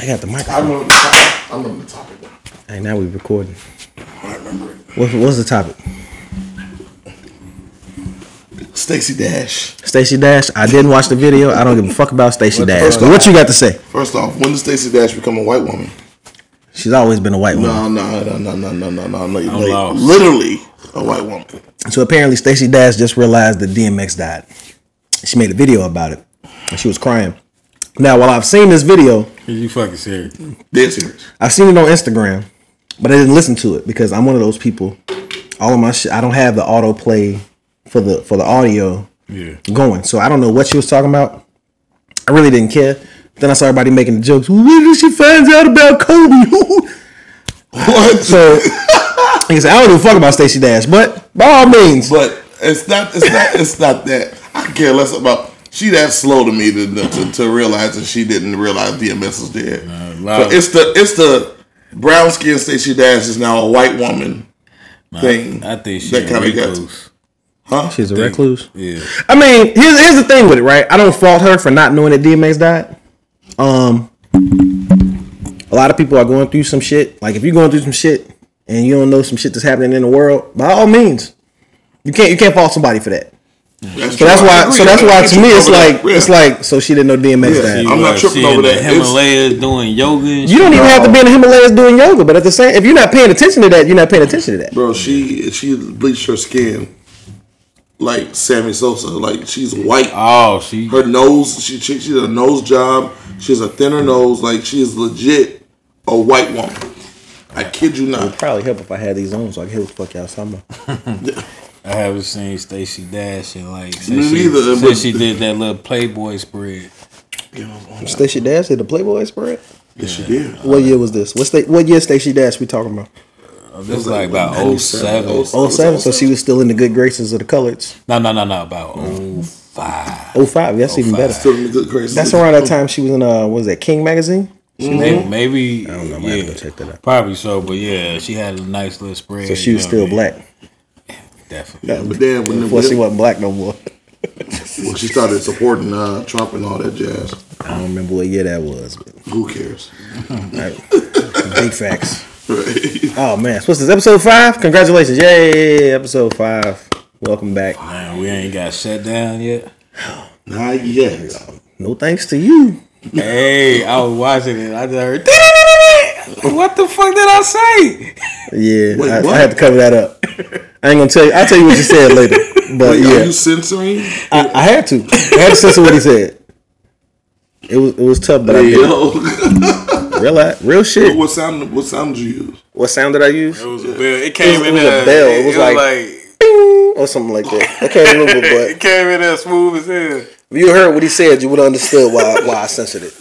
I got the microphone. I remember the topic. I the topic. Hey, now we're recording. I remember it. What, what's the topic? Stacey Dash. Stacey Dash. I didn't watch the video. I don't give a fuck about Stacey Dash. But what off, you got to say? First off, when did Stacey Dash become a white woman? She's always been a white woman. No, no, no, no, no, no, no, no. Like, literally a white woman. So apparently, Stacey Dash just realized that DMX died. She made a video about it, and she was crying. Now, while I've seen this video, You fucking serious? Dead serious. I've seen it on Instagram, but I didn't listen to it because I'm one of those people. All of my shit, I don't have the autoplay for the for the audio Yeah. going, so I don't know what she was talking about. I really didn't care. Then I saw everybody making the jokes. When did she find out about Kobe? What? so, like I said, I don't give a fuck about Stacey Dash, but by all means, But it's not. It's not. It's not that. I care less about. She that slow to me to, to, to realize that she didn't realize DMX was dead. a lot but it's the it's the brown skin Stacey Dash is now a white woman thing. I think she that kinda got- Huh? she's a recluse. Yeah. I mean, here's here's the thing with it, right? I don't fault her for not knowing that DMX died. Um, a lot of people are going through some shit. Like if you're going through some shit and you don't know some shit that's happening in the world, by all means, you can't you can't fault somebody for that. That's So that's why. So that's why to me it's like that. it's like so she didn't know DMX Yeah. died. I'm not was- tripping she over in the that. It's- Himalayas doing yoga and You don't even have to be in the Himalayas doing yoga, but at the same, if you're not paying attention to that, you're not paying attention to that. Bro, she she bleached her skin like Sammy Sosa. Like she's white. Oh, she. Her nose, she she, she did a nose job. She has a thinner nose. Like she is legit a white woman. I kid you not. It would probably help if I had these on, so I can hear what the fuck y'all talking about. I haven't seen Stacey Dash in like since, Me she, neither, since she did that little Playboy spread. Stacey Dash did the Playboy spread. Yes, she did. What year was this? What's the, what year Stacey Dash we talking about? This was like like about 97, 07. Oh seven, so she was still in the good graces of the coloreds. No, no, no, no. About 05. Oh five, that's even better. Still in the good graces. That's around that time she was in uh what was that King magazine? Maybe, maybe I don't know, I might have to go check that out. Probably so, but yeah, she had a nice little spread. So she was still I mean? black. Definitely. But then when, Before she wasn't black no more. when she started supporting uh, Trump and all that jazz, I don't remember what year that was, but who cares? big facts. Right. Oh man, so what's this episode five? Congratulations, yay! Episode five. Welcome back. Man, we ain't got shut down yet. Not yet. No thanks to you. hey, I was watching it. I just heard. what the fuck did I say? Yeah, Wait, I, what? I had to cover that up. I ain't gonna tell you. I'll tell you what you said later. But Wait, yeah, are you censoring? I, I had to. I had to censor what he said. It was it was tough, but I Hey, did. yo. Real real shit. what sound? What sound did you use? What sound did I use? It was a bell. It came It in was a there. bell. It was like- Bing, or something like that. I can't remember, but it came in as smooth as hell. if you heard what he said, you would have understood why why I censored it.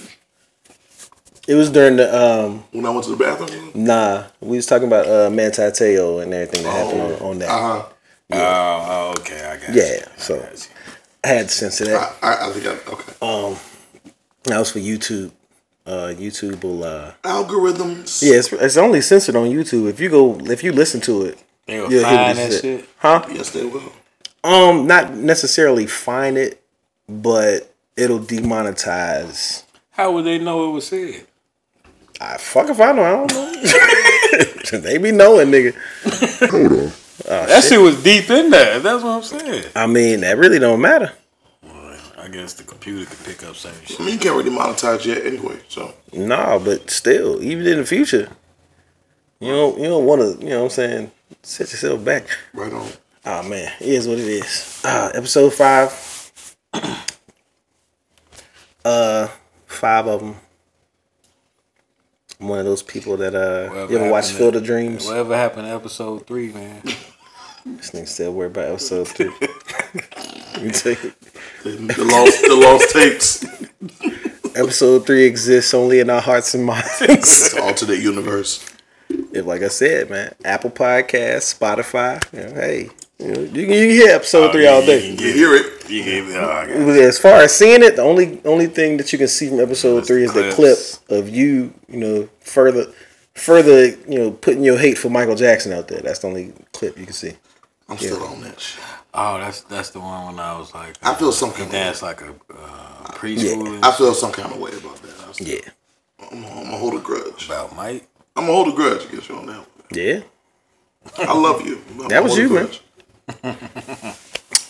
It was during the um When I went to the bathroom? nah. We was talking about uh Manti Te'o and everything that happened on, on that. Uh huh. Oh, oh, okay, I got Yeah, you. I so- got you. I had to censor that. I, I, I think I, okay. Um, that was for YouTube. Uh, YouTube will. Uh, Algorithms. yeah, it's, it's only censored on YouTube. If you go, if you listen to it, They will you'll find that said. shit. huh? Yes, they will. Um, not necessarily find it, but it'll demonetize. How would they know it was said? I fuck if I know. I don't know. they be knowing, nigga. Hold on. that shit was deep in there. That's what I'm saying. I mean, that really don't matter. I guess the computer could pick up certain shit. I mean, you can't really monetize yet anyway. So Nah, but still, even in the future, you don't you don't want to. You know what I'm saying? Set yourself back. right on. Oh man, it is what it is. Uh, episode five. uh, five of them. I'm one of those people that uh, Whatever you ever watch Field of Dreams? Whatever happened to episode three, man? This nigga still worried about episode three. Let me tell you, The, the lost, the lost tapes. episode three exists only in our hearts and minds. It's an alternate universe. if, like I said, man, Apple Podcast, Spotify, you know, hey, you, know, you, can, you can hear episode three all day. You can hear it? You gave it. Oh, I as far as seeing it, the only only thing that you can see from episode three is the clip clips. of you, you know, further further, you know, putting your hate for Michael Jackson out there. That's the only clip you can see. I'm still on that shit. Oh, that's that's the one when I was like, I feel some he kind of danced like a uh, preschool. I feel some kind of way about that. I was- Yeah. I'm, I'm gonna hold a grudge. About Mike. I'm gonna hold a grudge against you on that. one. Yeah. I love you. I'm That was hold a you, man. Grudge.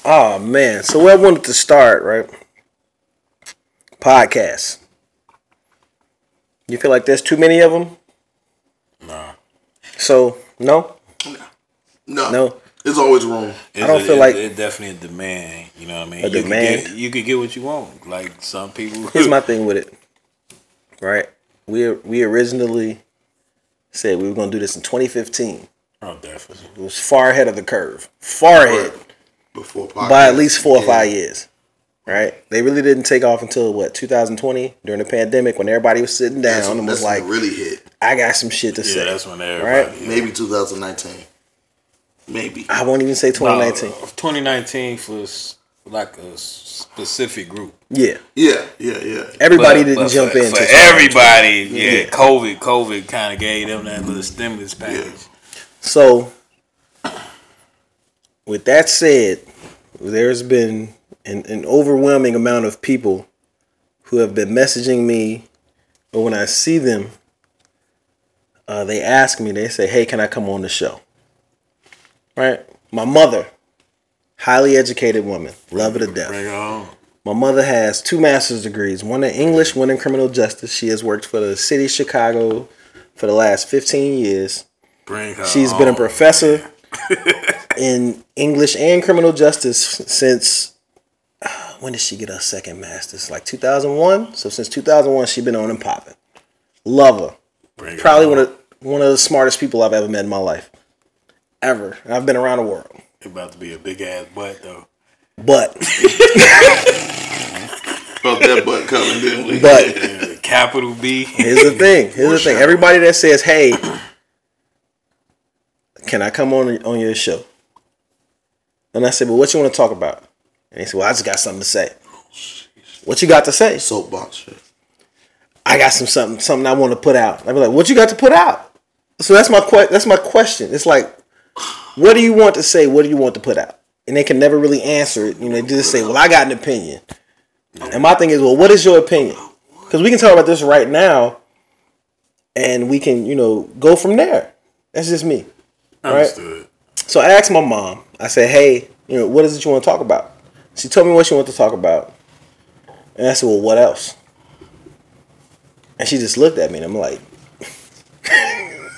Oh man. So where I wanted to start, right? Podcasts. You feel like there's too many of them? Nah. So no, No, no. It's always wrong. It's don't a- feel it- like- it's definitely a demand. You know what I mean? A you Can demand. get, you could get what you want. Like some people. Here's my thing with it. Right? We we originally said we were gonna do this in 2015. Oh, definitely. It was far ahead of the curve. Far ahead. Before by at least four or Yeah. five years. Right? They really didn't take off until what 2020 during the pandemic when everybody was sitting down That's, and was that's like, when it really hit. "I got some shit to Yeah, say." that's when everybody. Right? yeah. Maybe 2019. Maybe. I won't even say 2019. No, 2019 was like a specific group. Yeah, Yeah, yeah, yeah. everybody But- didn't but jump for, in. for everybody. Yeah, Yeah. COVID, COVID kind of gave them that little stimulus package. So, with that said, there's been an, an overwhelming amount of people who have been messaging me, or when I see them, uh, they ask me, they say, Hey, can I come on the show? Right? My mother, highly educated woman, love her to death. Bring it on. My mother has two master's degrees, one in English, one in criminal justice. She has worked for the city of Chicago for the last 15 years. Bring her She's been a professor in English and criminal justice since uh, when did she get her second master's? Like 2001. So since 2001, she's been on and popping. Love her. Bring Probably on. one of one of the smartest people I've ever met in my life, ever. And I've been around the world. It about to be a big ass butt though. But Felt that butt coming, didn't we? but Yeah, capital B. Here's the thing. Here's the thing. Everybody that says, "Hey, can I come on on your show?" And I said, "Well, what you want to talk about?" And he said, "Well, I just got something to say." What you got to say? Soapbox shit. I got some something something I want to put out. I'd be like, "What you got to put out?" So that's my que- that's my question. It's like, what do you want to say? What do you want to put out? And they can never really answer it. You know, they just say, "Well, I got an opinion." And my thing is, well, what is your opinion? Because we can talk about this right now, and we can, you know, go from there. That's just me. Right? Understood. So I asked my mom. I said, "Hey, you know, what is it you want to talk about?" She told me what she wanted to talk about, and I said, "Well, what else?" And she just looked at me, and I'm like,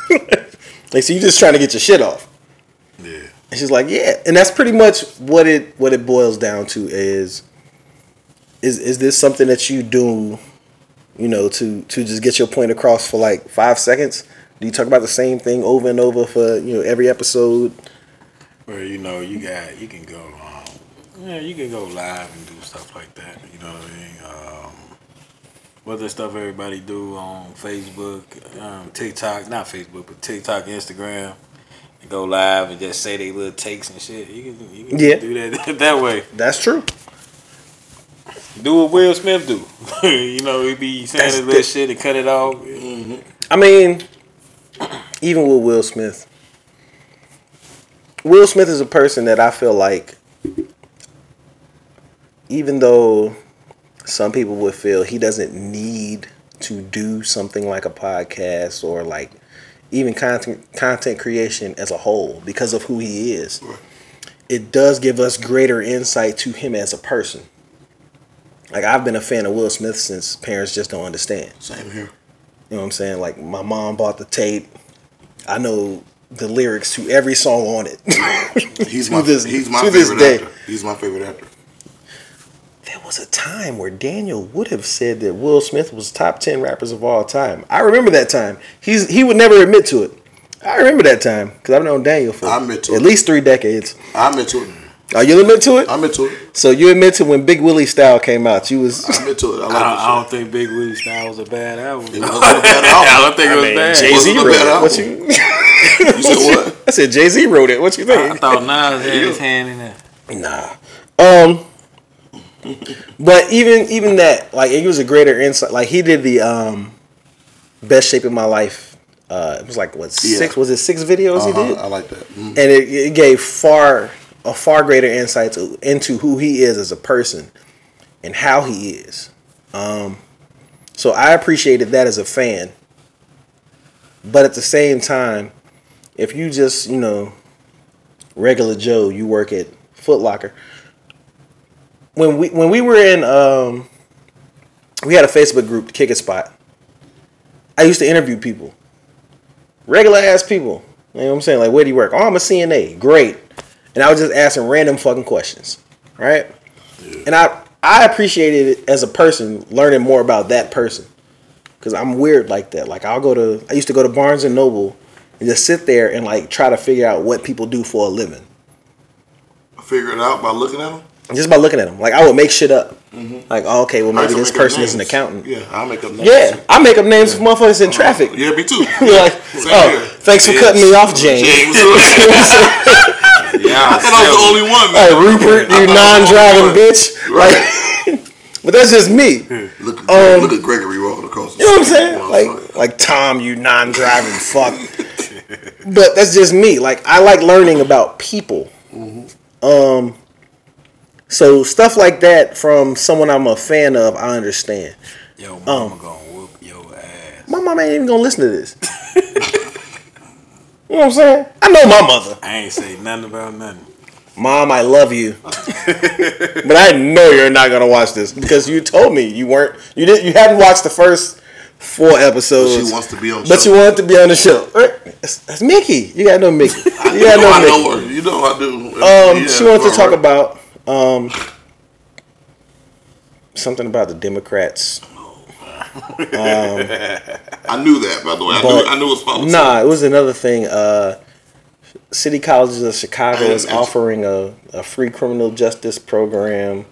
"Like, so you just trying to get your shit off?" Yeah. And she's like, "Yeah," and that's pretty much what it what it boils down to is is is this something that you do, you know, to to just get your point across for like five seconds? Do you talk about the same thing over and over for you know every episode? Where you know you got you can go um, yeah you can go live and do stuff like that. You know what I mean? Um, what the stuff everybody do on Facebook, um, TikTok, not Facebook, but TikTok, Instagram. And go live and just say they little takes and shit. You can, you can Yeah. do that that way. That's true. Do what Will Smith do. you know, he be saying That's his little the- shit and cut it off. I mean, even with Will Smith, Will Smith is a person that I feel like, even though some people would feel he doesn't need to do something like a podcast or like even content content creation as a whole because of who he is, it does give us greater insight to him as a person. Like I've been a fan of Will Smith since Parents Just Don't Understand. Same here. You know what I'm saying? Like my mom bought the tape. I know the lyrics to every song on it. He's my this- he's my favorite day. actor. He's my favorite actor. there was a time where Daniel would have said that Will Smith was top ten rappers of all time. I remember that time. He's he would never admit to it. I remember that time because I've known Daniel for I admit to at it. least three decades. I'm into it. Oh, you admit to it? I'm into it. So you admit to when Big Willie Style came out, you was I'm into it. I like I don't, I don't think Big Willie Style was a bad album. It wasn't a bad I don't think it was Man, bad. Jay Z wrote it. What you? You said what? I said Jay Z wrote it. What you think? I think? thought Nas had his hand in there. Nah. Um but even even that, like it was a greater insight. Like he did the um best shape of my life. Uh it was like what six was it six videos he Uh-huh, did? I like that. Mhm. And it, it gave far a far greater insight to, into who he is as a person and how he is. Um So I appreciated that as a fan. But at the same time, if you just, you know, regular Joe, you work at Foot Locker. When we when we were in um we had a Facebook group, Kick It Spot. I used to interview people. Regular ass people. You know what I'm saying? Like, where do you work? Oh, I'm a CNA. Great. And I was just asking random fucking questions. Right? And I I appreciated it as a person, learning more about that person. Cause I'm weird like that. Like I'll go to I used to go to Barnes and Noble and just sit there and like try to figure out what people do for a living. Figure it out by looking at them. Just by looking at them. Like I would make shit up. Mm-hmm. Like, oh, okay, well maybe this person is an accountant. Yeah, I make up names. Yeah, I make up names for motherfuckers in uh-huh. traffic. Yeah, me too. Like, Same oh, here. thanks for Yeah. cutting me off, James. James. Yeah, I thought I was the only one. Hey, Man. Rupert, you thought I was the non-driving only one. bitch. Like, but that's just me. Look, at, Um, look at Gregory rolling across. The you know what I'm saying? motherfucker. Like, like Tom, you non-driving fuck. But that's just me. Like, I like learning about people. Um, so stuff like that from someone I'm a fan of, I understand. Yo, mama gonna whoop your ass. My mom ain't even gonna listen to this. you know what I'm saying? I know my mother. I ain't say nothing about nothing. Mom, I love you, but I know you're not gonna watch this because you told me you weren't. You didn't. You hadn't watched the first four episodes. She wants to be on. the but show. you wanted to be on the show. That's, that's Mickey. You gotta know Mickey. You You gotta know know I Mickey. know her. You know I do. Um, Yeah, she wanted to talk right. about um something about the Democrats. I knew that by the way. I knew. I knew it was politics. Nah, it was another thing. Uh, City Colleges of Chicago is offering a, a free criminal justice program,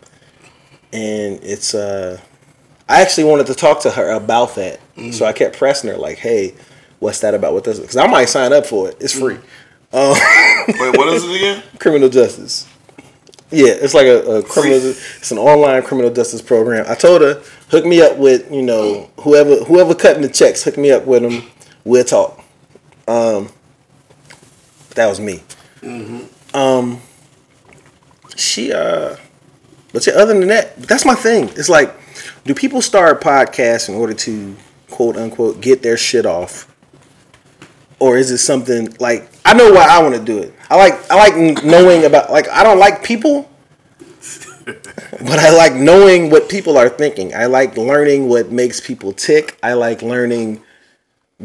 and it's. Uh, I actually wanted to talk to her about that, so I kept pressing her like, "Hey, what's that about? What does it?" Because I might sign up for it. It's free. Wait, what is it again? criminal justice. Yeah, it's like a, a criminal. It's an online criminal justice program. I told her hook me up with you know whoever whoever cutting the checks. Hook me up with them. We'll talk. Um, that was me. Um, she uh, but yeah, other than that, that's my thing. It's like, do people start podcasts in order to quote unquote get their shit off? or is it something like I know why I want to do it. I like I like knowing about like I don't like people, but I like knowing what people are thinking. I like learning what makes people tick. I like learning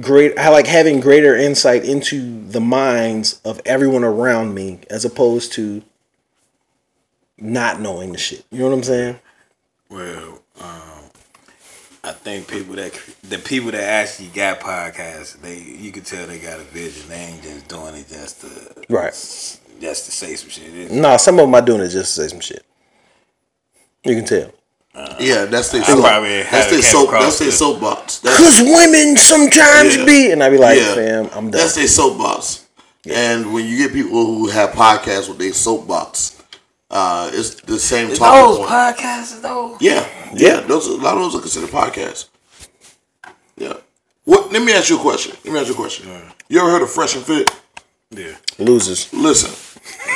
great. I like having greater insight into the minds of everyone around me as opposed to not knowing the shit. You know what I'm saying? Well, um, I think people that the people that actually got podcasts, they you can tell they got a vision. They ain't just doing it just to Right. just to say some shit. No, some of them are doing it just to say some shit. You can tell. Yeah, that's their soap. probably That's had their soap. That's their soapbox. Cause women sometimes Yeah. be, and I be like, Yeah. fam, I'm done. that's their soapbox. And when you get people who have podcasts with their soapbox, uh, it's the same Is talking those point. podcasts though? Yeah, yeah. Those a lot of those are considered podcasts. Yeah. What? Let me ask you a question. Let me ask you a question. You ever heard of Fresh and Fit? Yeah. Losers. Listen,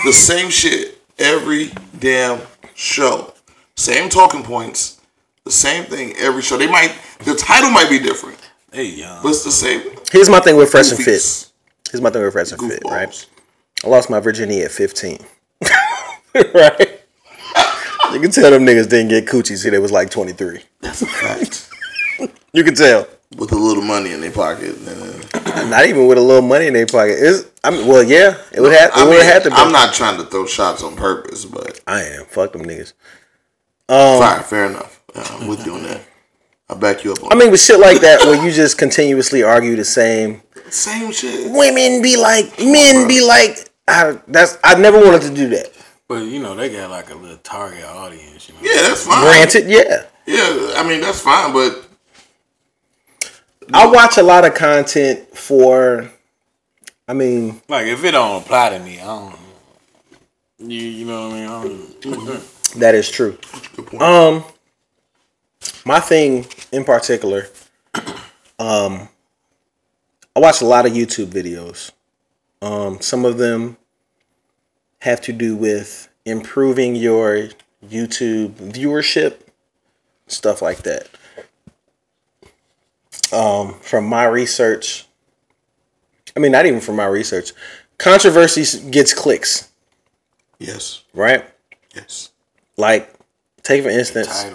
the same shit every damn show. Same talking points. The same thing every show. They might the title might be different, They young. but it's the same. Here's my thing with Fresh and Fit. Goofies, Here's my thing with Fresh and Fit, right? I lost my virginity at 15. right? You can tell them niggas didn't get coochies till they was like 23. That's a fact. You can tell. With a little money in their pocket. Uh, and- Not even with a little money in their pocket. It's, I mean, well, yeah, it would have. It I would mean, have had to be. I'm not trying to throw shots on purpose, but I am. Fuck them niggas. Um, fine, fair enough. Yeah, I'm with you on that. I back you up on I mean, with shit like that, where you just continuously argue the same. Same shit. Women be like, men be like. I, that's. I never wanted to do that. But you know they got like a little target audience. You know. Yeah, that's fine. Granted, yeah. Yeah, I mean that's fine, but I watch a lot of content for. I mean, Like if it don't apply to me, I don't. You you know what I mean? I don't, that is true. Um, my thing in particular, um, I watch a lot of YouTube videos. Um, some of them have to do with improving your YouTube viewership, stuff like that. um, from my research, I mean, not even from my research, controversy gets clicks, Yes. right? Yes. Like, take for instance.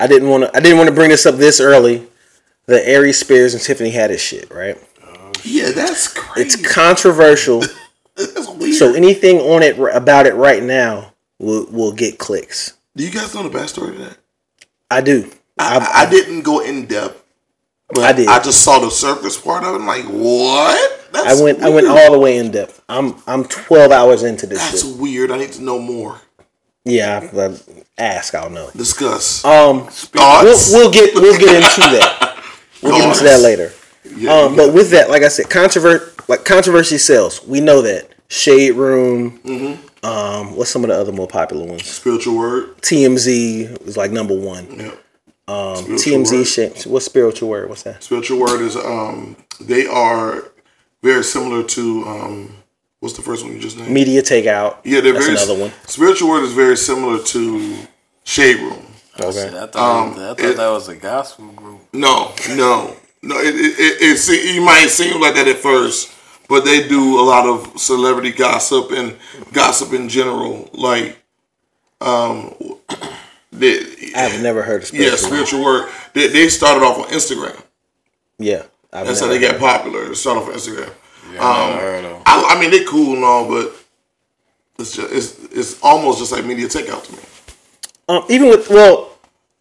I didn't want to. I didn't want to bring this up this early. The Aries Spears and Tiffany Haddish shit, right? Yeah, that's crazy. It's controversial. that's weird. so anything on it about it right now will will get clicks. Do you guys know the backstory to that? I do. I, I, didn't go in depth, but I did. I just saw the surface part of it. I'm like, what? I That's went. I went all the way in depth. I'm. I'm 12 hours into this That's shit. weird. I need to know more. Yeah. Ask. I'll know. Discuss. Um. We'll, Thoughts? we'll get. We'll get into that. We'll get into that later. Yeah, Um. But with that, like I said, controvert like controversy sells. We know that. Shade Room. Mm-hmm. Um. What's some of the other more popular ones? spiritual word. TMZ was like number one. Yeah. Um. TMZ word. shit. What's spiritual word? What's that? Spiritual word is um they are very similar to um what's the first one you just named? Media takeout. Yeah, they're That's very another one. Spiritual word is very similar to Shade Room. Shit, I thought, Um, I thought it- that was a gospel group. No, no, no. It it, it, it se- you might seem like that at first, but they do a lot of celebrity gossip and gossip in general. Like, um, they, I've never heard of yeah, spiritual. spiritual word. They, they started off on Instagram. Yeah. I've That's how they got popular. They started off on Instagram. Yeah, I Um, never heard of 'em. I, I mean, they cool and all, but it's just it's it's almost just like media takeout to me. Um, even with well,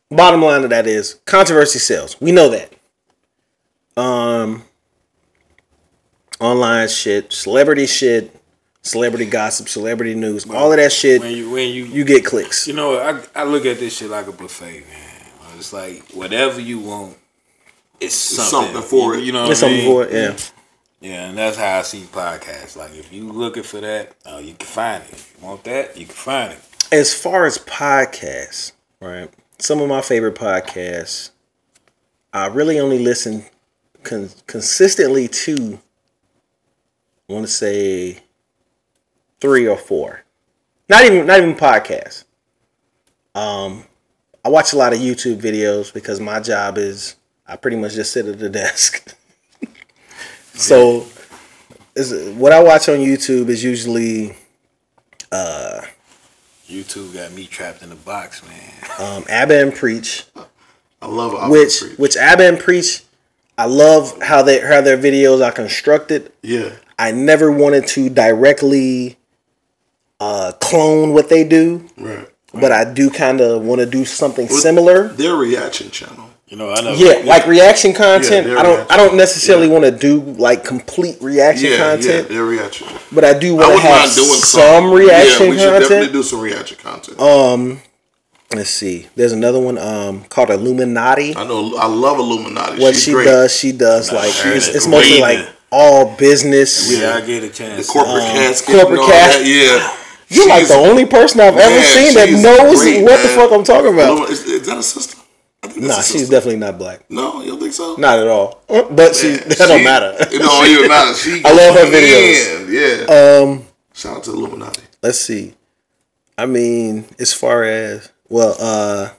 bottom line of that is controversy sells. We know that. Um, online shit, celebrity shit, celebrity gossip, celebrity news, all of that shit. When you when you You get clicks. You know, I I look at this shit like a buffet, man. It's like whatever you want, it's something, something for it. You know, There's what I something mean? for it. Yeah. Yeah, and that's how I see podcasts. Like if you looking for that, uh, you can find it. If you want that, you can find it. As far as podcasts, right? Some of my favorite podcasts, I really only listen con- consistently to. I want to say three or four. Not even not even podcasts. Um, I watch a lot of YouTube videos because my job is I pretty much just sit at the desk. So, is what I watch on YouTube is usually YouTube got me trapped in a box, man. um, Abba and Preach, I love it. which which Abba and Preach. I love how they how their videos are constructed. yeah, I never wanted to directly uh, clone what they do, right. but I do kind of want to do something similar. Their reaction channel. You know, I know. Yeah, like reaction content. their I don't. reaction. I don't necessarily want to do like complete reaction Yeah, content, yeah, their reaction. but I do want to wouldn't have mind doing some reaction Yeah, we should definitely do some reaction content. Um, let's see. There's another one um called Illuminati. I know. I love Illuminati. what She's she great. does, she does like heard it's, it. it's mostly like all business. Yeah, I get a chance. The corporate Um, casket. corporate and all casket. that, Yeah. You're like the only person I've ever man, seen that knows great, what the fuck I'm talking about. Is, is that a sister? I think that's Nah, she's sister. definitely not black. No, you don't think so? Not at all. Uh, But she Man, that don't she- matter. It don't even matter. She I love her videos. in, Yeah. Um, Shout out to Illuminati. let's see. I mean, as far as well, uh,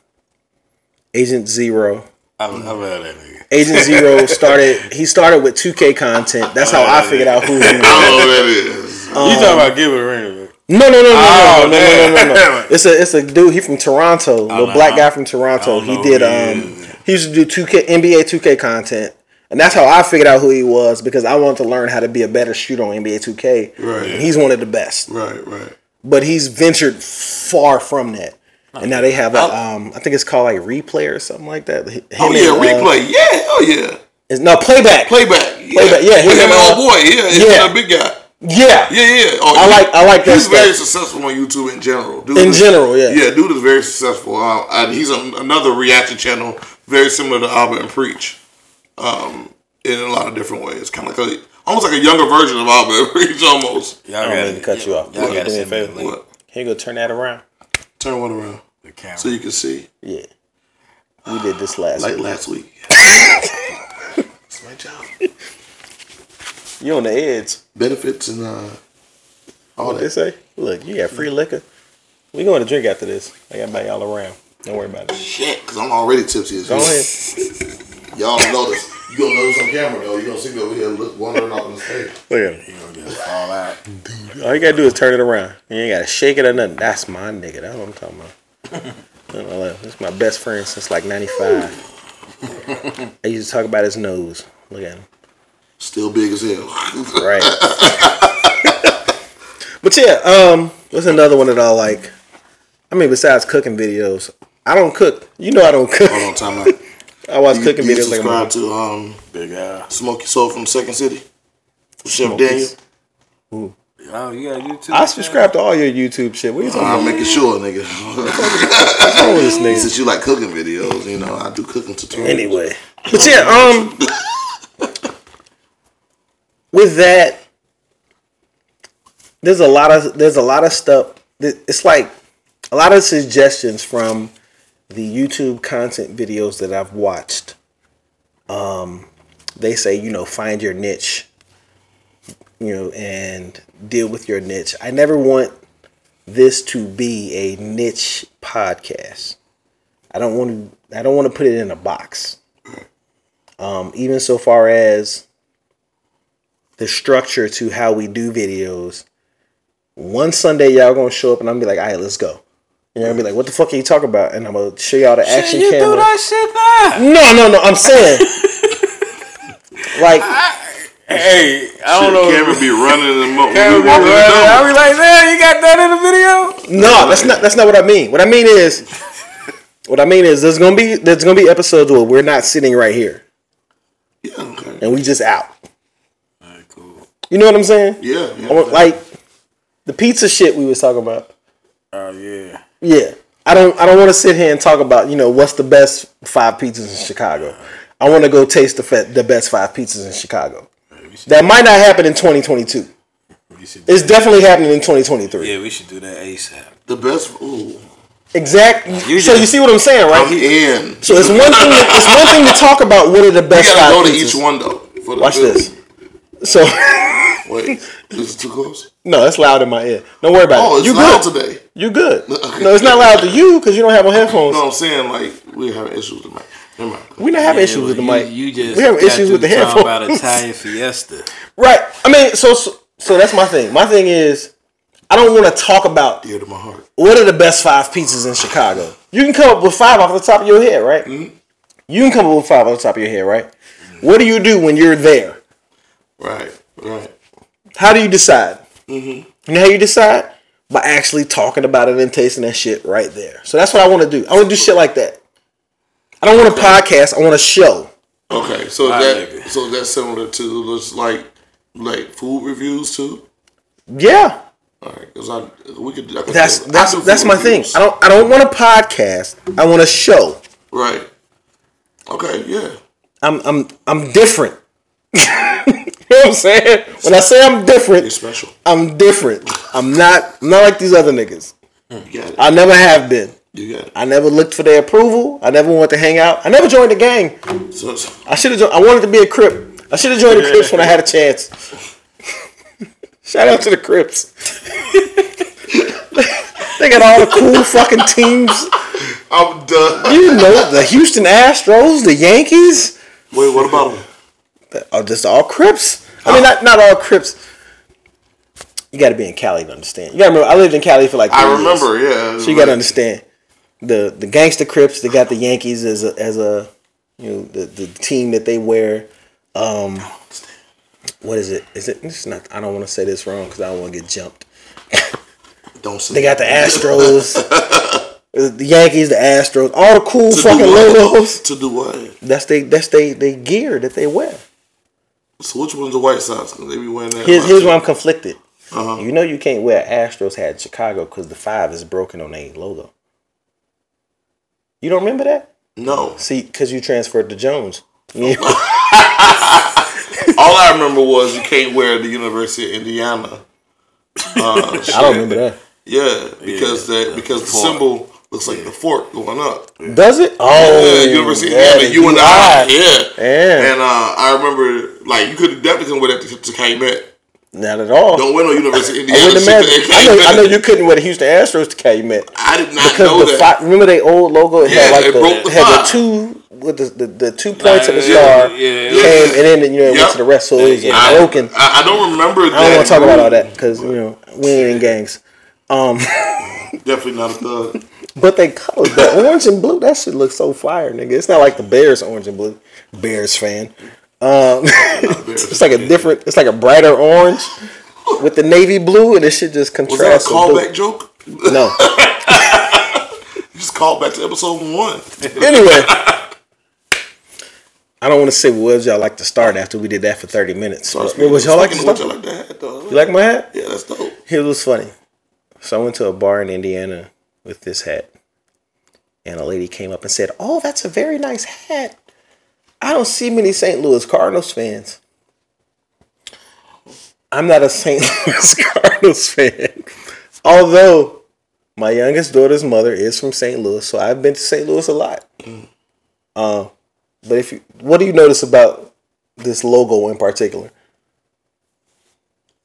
Agent Zero. I, I love that nigga. Agent Zero started. He started with 2K content. That's how I figured out who he I don't know who that is. you talking about give it a ring? man. No, no, no, no, Oh, no, no, no, no, no, no. It's a it's a dude. He from Toronto, know. black guy from Toronto. He know did um he used to do two K NBA two K content, and that's how I figured out who he was because I wanted to learn how to be a better shooter on NBA two K. Right. And he's one of the best, Right, right. but he's ventured far from that. And now they have a um I think it's called like replay or something like that. Him Oh yeah, and, uh, replay. Yeah, oh yeah. it's- no playback. Playback. Yeah. Playback, yeah, With him him and, uh, old boy. Yeah, he's yeah. a big guy. Yeah. Yeah, yeah. Oh, I he- like- I like that He's very successful on YouTube in general. Dude In is- general, yeah. Yeah, dude is very successful. Uh, and he's a, another reaction channel, very similar to Albert and Preach, um, in a lot of different ways. Kind of like a, almost like a younger version of Albert and Preach, almost. Y'all I don't gotta- mean to cut you off. Y'all Do gotta me a send me the favor. link. What? Can you go turn that around? Turn one around The camera. so you can see. Yeah. We did this last Like week. last week. It's my job. You on the edge. Benefits and uh, all What they say? Look, you got free liquor. We going to drink after this. I got buy y'all around. Don't worry about it. Shit, because I'm already tipsy as Go ahead. Y'all notice. You gonna notice on camera though. You gonna see me over here look wandering off in the stage. Look at him. You gonna just fall out. All you gotta do is turn it around. You ain't gotta shake it or nothing. That's my nigga. That's what I'm talking about. I don't know, This is my best friend since like '95. I used to talk about his nose. Look at him. Still big as hell. Right. but yeah, um, what's another one that I like? I mean, besides cooking videos, I don't cook. You know, I don't cook. Hold on, time out. I watch You, cooking you videos like subscribe I'm to um Big eye. Smoky Soul from Second City? Chef Smokies. Daniel? Oh, you got YouTube. I subscribe to all your YouTube shit. What are you talking I'm about? making sure, nigga. What's wrong with this nigga? Since you like cooking videos, you know, I do cooking tutorials. Anyway, but yeah, um, with that, there's a lot of there's a lot of stuff. It's like a lot of suggestions from the YouTube content videos that I've watched. Um, they say you know find your niche, you know, and deal with your niche. I never want this to be a niche podcast. I don't want to. I don't want to put it in a box. Um, even so far as the structure to how we do videos. One Sunday, y'all gonna show up and I'm gonna be like, "All right, let's go." And you're gonna be like, "What the fuck are you talking about?" And I'm gonna show y'all the action you camera. do that shit now. No, no, no. I'm saying, like, Hey, I don't know. Camera be running in the mo- Camera be running. door. I be like, man, you got that in the video? no, that's not. That's not what I mean. What I mean is, what I mean is, there's gonna be there's gonna be episodes where we're not sitting right here Yeah, okay. and we just out. Alright, cool. You know what I'm saying? Yeah, yeah. I want- Like the pizza shit we was talking about. Oh yeah. Yeah. I don't I don't want to sit here and talk about, you know, what's the best five pizzas in Chicago. I want to go taste the fe- the best five pizzas in Chicago. We should, That might not happen in 2022. we should do It's that. definitely happening in 2023. Yeah, we should do that ASAP. the best. Ooh, Exactly. So you see what I'm saying, right? I'm right? in. So it's one thing. To, it's one thing to talk about what are the We best gotta five go to pizzas. each one though. For the Watch food. this. So Wait, is it too close? no, it's loud in my ear. Don't worry about Oh, it. it's You loud good? today. You good? No, it's not loud to you because you don't have on headphones. No, I'm saying like we have issues with the mic. Never mind. We not having Yeah, issues with the you, mic. You just we have issues with the through talking about headphones. Italian Fiesta. Right. I mean, so, so so that's my thing. My thing is, I don't want to talk about Dear to my heart. what are the best five pizzas in Chicago. You can come up with five off the top of your head, right? Mm-hmm. You can come up with five off the top of your head, right? What do you do when you're there? Right, right. How do you decide? Mm-hmm. You know how you decide? By actually talking about it and tasting that shit right there. So that's what I want to do. I want to do shit like that. I don't want a podcast. I want a show. Okay, so My that nigga. so that's similar to just like like food reviews too. Yeah, All right, because I we could. I could that's do- that's do that's food my thing. I don't I don't want a podcast. I want a show. Right. Okay. Yeah. I'm I'm I'm different. you know what I'm saying? When I say I'm You're different, special. I'm different. I'm not I'm not like these other niggas. Mm, it. I never have been. You got it. I never looked for their approval. I never wanted to hang out. I never joined the gang. So, so I should have. I wanted to be a Crip. I should have joined the Crips when I had a chance. Shout out to the Crips. they got all the cool fucking teams. I'm done. You know, the Houston Astros, the Yankees. Wait, what about them? Oh, just all Crips. I mean, not not all Crips. You got to be in Cali to understand. You got to remember, I lived in Cali for like. I three years. remember. Yeah. So you got to understand the the gangster Crips. They got the Yankees as a as a you know the the team that they wear. Um, what is it? Is it? It's not. I don't want to say this wrong because I don't want to get jumped. Don't say They got the. Astros, the Yankees, the Astros, all the cool To fucking logos. To do what? That's they that's they they gear that they wear. So which one's the White Sox? 'Cause they be wearing that. Here's here's why I'm conflicted. Uh-huh. You know you can't wear Astros hat in Chicago because the five is broken on their logo. You don't remember that? No. See, because you transferred to Jones. Yeah. All I remember was you can't wear the University of Indiana. Uh, I don't remember that. Yeah, because that because the Fork. symbol looks like the fork going up. Does it? Oh, Yeah, University of yeah, Indiana, the you and I. Yeah. Yeah. And uh, I remember, like, you could have definitely that to, to Calumet. Not at all. Don't wear no University of I Indiana I know, I know you couldn't wear the Houston Astros to Calumet I did not because know the that. five. Remember their old logo? It Yeah, had like it the, broke the had the two with the, the, the two points of the Yeah, star yeah, yeah. came, and then you know it went Yep. to the rest. So it was I, broken. I, I don't remember. I don't want to talk about all that because you know we ain't in gangs. Definitely not a thug. But they colored the orange and blue. That shit looks so fire, nigga. It's not like the Bears orange and blue. Bears fan. Um, it's like a different. It's like a brighter orange with the navy blue, and this shit just contrasts. Was that a contrasts. with blue. callback joke? No. You just called back to episode one. Anyway, I don't want to say what was y'all like to start after we did that for thirty minutes. So What was y'all like to start? Like that though? You like my hat? Yeah, that's dope. It was funny. So I went to a bar in Indiana with this hat. And a lady came up and said, Oh, that's a very nice hat. I don't see many St. Louis Cardinals fans. I'm not a St. Louis Cardinals fan. Although my youngest daughter's mother is from St. Louis, so I've been to St. Louis a lot. Uh, but if you, what do you notice about this logo in particular?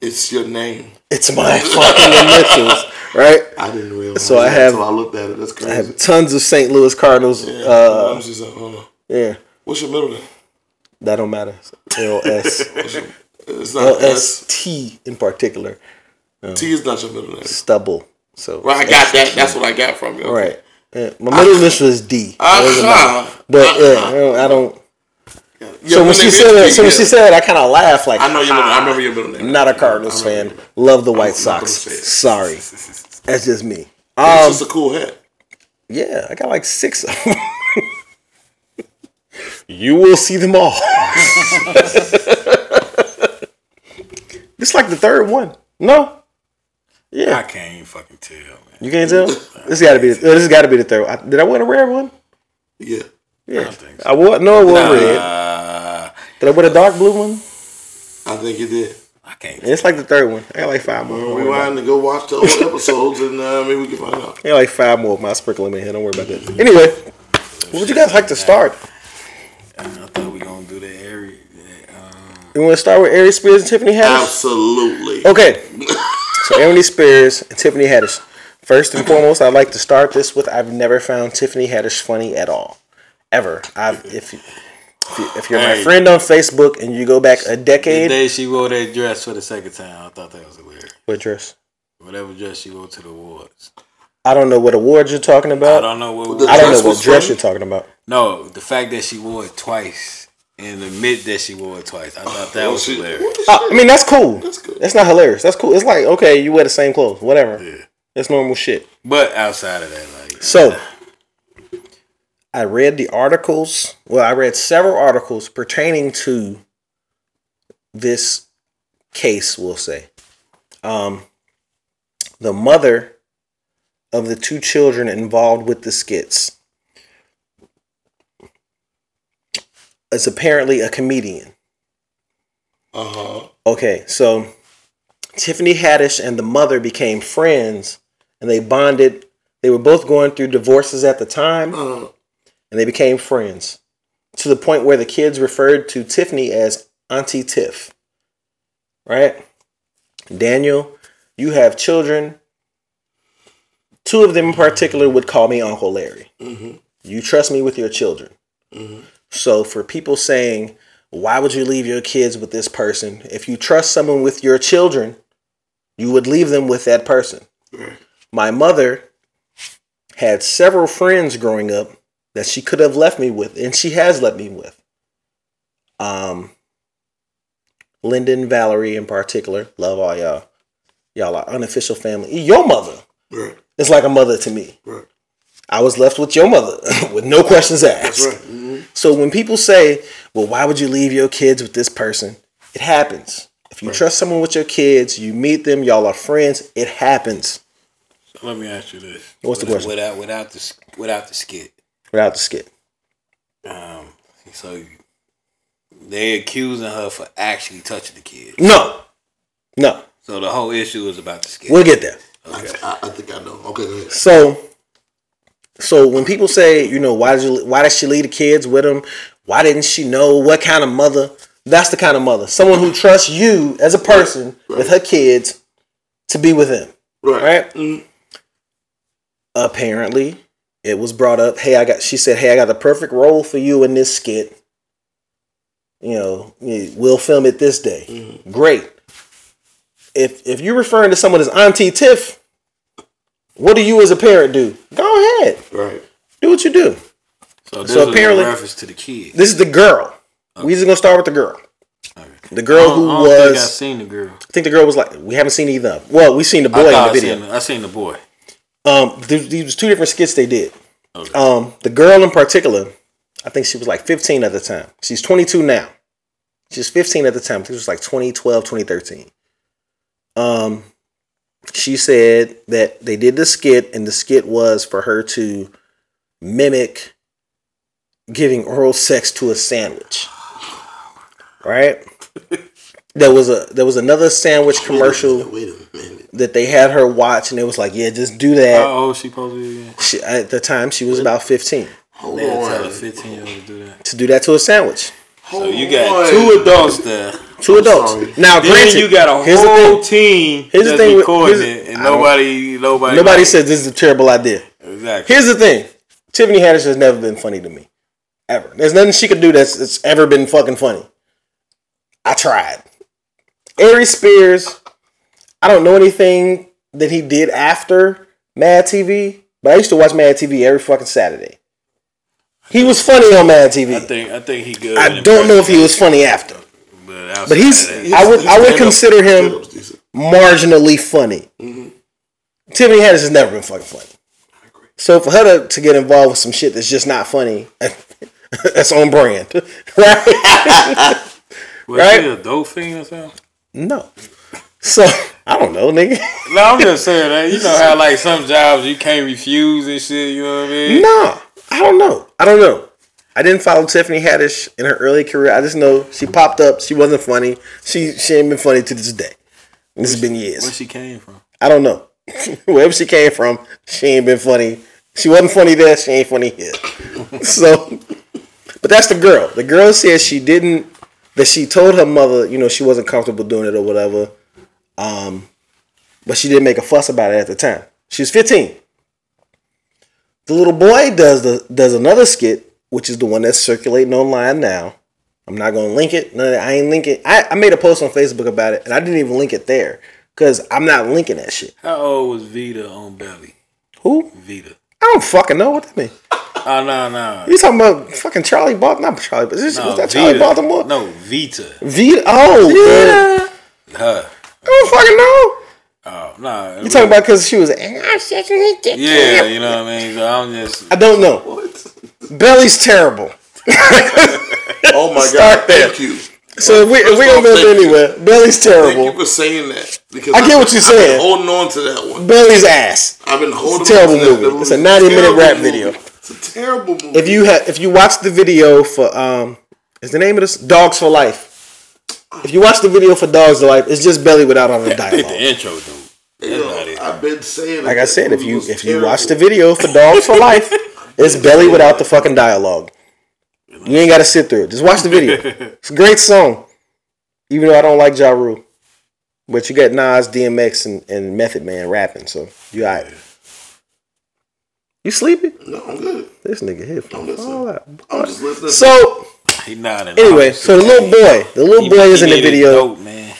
It's your name. It's my fucking initials, right? I didn't realize. So I have- until I looked at it. That's crazy. I have tons of St. Louis Cardinals. Let Uh, me see something. Hold on. yeah, What's your middle name? that don't matter. L S It's not L S. T in particular. T is not your middle name. Stubble. So Right, I got that. That's what I got from you. Okay. right. Yeah, my middle initial is D. Uh-huh. It doesn't matter. But yeah, I don't. I so when she said that, so when she said, that, I kind of laughed like, I know your middle. I "Ah, remember your middle name. Not a Cardinals fan. Love the White I'm not gonna Sox. Sorry, that's just me. It's Um, just a cool hat. yeah, I got like six of them. you will see them all. it's like the third one. No. Yeah. I can't even fucking tell, man. you can't tell. This got to be. The, this got to be the third. one. Did I win a rare one? Yeah. Yeah, think so. I won No, I wore red. Uh, Did I wear the dark blue one? I think you did. I can't. It's like the third one. I got like five more. Don't worry about. Rewind and go watch the old episodes, and uh, maybe we can find out. I got like five more of my sprinkle in my head. Don't worry about that. Anyway, what would you guys like to start? I thought we gonna do the area. Um, You want to start with Aries Spears and Tiffany Haddish? Absolutely. Okay. So Aries Spears and Tiffany Haddish. First and foremost, I'd like to start this with I've never found Tiffany Haddish funny at all, ever. I've if you, if, you, if you're my friend on Facebook and you go back a the decade, day she wore that dress for the second time, I thought that was weird. what dress? Whatever dress she wore to the awards. I don't know what awards you're talking about. I about. don't know what. The I don't know what dress funny? you're talking about. no, the fact that she wore it twice and admit that she wore it twice, I thought that Well, was she- hilarious. Uh, I mean, that's cool. That's good. That's not hilarious. That's cool. It's like okay, you wear the same clothes, whatever. Yeah. That's normal shit. But outside of that, like So, I read the articles. Well, I read several articles pertaining to this case, we'll say. Um, the mother of the two children involved with the skits is apparently a comedian. Uh huh. Okay, so Tiffany Haddish and the mother became friends and they bonded. They were both going through divorces at the time Uh, and they became friends to the point where the kids referred to Tiffany as Auntie Tiff. Right? Daniel, you have children. Two of them in particular would call me Uncle Larry. Mm-hmm. You trust me with your children. Mm-hmm. So for people saying, why would you leave your kids with this person? If you trust someone with your children, you would leave them with that person. My mother had several friends growing up that she could have left me with, and she has left me with. Um, Lyndon, Valerie in particular, love all y'all. Y'all are unofficial family. Your mother right. is like a mother to me. Right. I was left with your mother with no questions asked. That's right. Mhm. So when people say, "Well, why would you leave your kids with this person?" It happens. If you trust someone with your kids, you meet them, y'all are friends. It happens. let me ask you this: What's the question? Without without the without the skit, Without the skit. um, so they accusing her for actually touching the kid. No, no. So the whole issue is about the skit. We'll get there. I, I, I think I know. Okay, go ahead. So, so when people say, you know, why did you, why did she leave the kids with him? Why didn't she know what kind of mother? That's the kind of mother, someone who trusts you as a person with her kids to be with them. Right. Right. Mhm. Apparently, it was brought up. Hey, I got. She said, "Hey, I got the perfect role for you in this skit. You know, we'll film it this day. Mm-hmm. Great. If if you're referring to someone as Auntie Tiff, what do you as a parent do? Go ahead, Right. do what you do. So, So was apparently- a reference to the kid. This is the girl. We're just gonna start with the girl. The girl I who I don't think I was. seen the girl. I think the girl was like. We haven't seen either. Well, we seen the I boy in the I video. seen, I seen the boy. Um, these was two different skits they did. Okay. Um, the girl in particular, I think she was like 15 at the time. She's 22 now. She was 15 at the time. I think it was like 2012, 2013. Um, she said that they did the skit, and the skit was for her to mimic giving oral sex to a sandwich. Right? There was a there was another sandwich commercial Wait a minute. that they had her watch, and it was like, yeah, just do that. How old she supposed to be again? She, at the time, she was about 15 Hold They tell a on. 15 year old to do that. to do that to a sandwich. So you got two adults there. Two adults. sorry. Now, Then granted, you got a here's the whole thing. team Here's the that's thing recording here's- it, and nobody, nobody, Nobody like- says this is a terrible idea. exactly. Here's the thing: Tiffany Haddish has never been funny to me, ever. There's nothing she could do that's, that's ever been fucking funny. I tried. Aries Spears, I don't know anything that he did after Mad TV, but I used to watch Mad TV every fucking Saturday. He was funny on Mad TV. I think, I think he good. I don't know if he was funny after, but, but he's. of I would. I would consider him stand-up's decent. marginally funny. Mm-hmm. Tiffany Haddish has never been fucking funny. So for her to, to get involved with some shit that's just not funny, that's on brand, right? was right? he a dope fiend or something? No. So I don't know, nigga. No, I'm just saying that. You know how like some jobs you can't refuse and shit. You know what I mean? No, I don't know. I don't know. I didn't follow Tiffany Haddish in her early career. I just know she popped up. She wasn't funny. She she ain't been funny to this day. This has been years. Where she came from? I don't know. Wherever she came from, she ain't been funny. She wasn't funny there. She ain't funny here. so, but that's the girl. The girl says she didn't. That she told her mother, you know, she wasn't comfortable doing it or whatever. Um, but she didn't make a fuss about it at the time. She was fifteen. The little boy does the does another skit, which is the one that's circulating online now. I'm not gonna link it. No, I ain't linking. I, I made a post on Facebook about it, and I didn't even link it there because I'm not linking that shit. How old was Vita on Belly? Who? Vita. I don't fucking know what that mean. Oh no no. You talking about fucking Charlie Baltimore? Not Charlie, but is this, No, was that Charlie Vita. Baltimore? No, Vita. Vita. Oh, yeah. Her. I don't fucking know. Oh no. You talking about because she was? Ah, yeah, you know what I mean. So I'm just. I don't know. Belly's terrible. Oh my Start god! there. Thank you. So if we if we First gonna go thank you. anywhere, Belly's Thank you terrible. for saying that because I get what you're I've been saying. holding on to that one. Belly's ass. I've been holding It's a terrible on to that. movie. It's a 90 minute rap movie. video. It's a terrible movie. If you have if you watch the video for um, is the name of this Dogs for Life? If you watch the video for Dogs for Life, it's just Belly without all the I think dialogue. the intro, dude. That's You know, about it. I've been saying. Like I said, if you movie was if you watch the video for Dogs for Life, it's Belly without the fucking dialogue. You ain't got to sit through it. Just watch the video. It's a great song. Even though I don't like Ja Rule. But you got Nas, DMX, and, and Method Man rapping, so you alright. You sleepy? No, I'm good. This nigga here. I'm listening. all that. I'm just listening. So He nodding. anyway, so the little boy, the little He- boy is in the video. dope, man.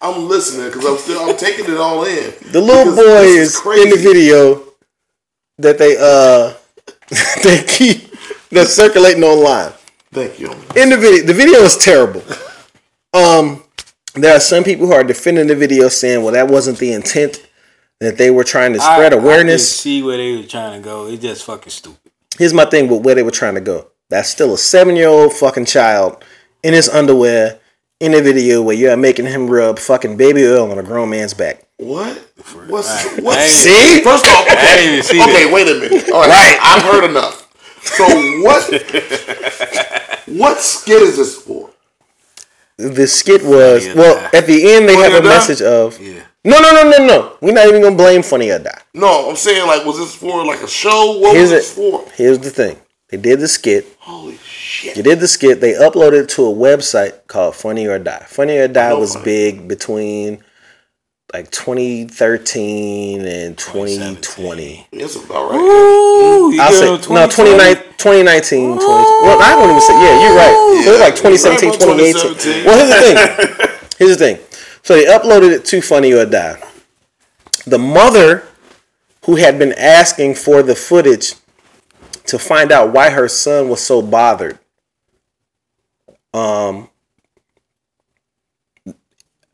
I'm listening because I'm still I'm taking it all in. The little boy this is crazy. in the video that they uh they keep that's circulating online. Thank you. in the video the video is terrible um there are some people who are defending the video saying well that wasn't the intent that they were trying to spread I, I awareness can see where they were trying to go. It's just fucking stupid. here's my thing with where they were trying to go that's still a seven year old fucking child in his underwear in a video where you're making him rub fucking baby oil on a grown man's back What? What's I- what? I ain't- see First off, okay, I didn't even see okay, wait a minute. All right, Right. I've heard enough. So what? what skit is this for? the skit was well at the end they Funny have a Die? message of Yeah. No no no no no we're not even gonna blame funny or die No, I'm saying like, was this for like a show? What Here's was this it. for? here's the thing they did the skit Holy shit! They did the skit. They uploaded it to a website called Funny or Die. Funny or Die was Funny. big between like 2013 and 2020. That's about right. Ooh, you I'll say no 2020? 2019, 2019 20, well I won't even say yeah you're right so it was like 2017 right about 2017. 2018 well here's the thing here's the thing so they uploaded it to Funny or Die. The mother who had been asking for the footage to find out why her son was so bothered um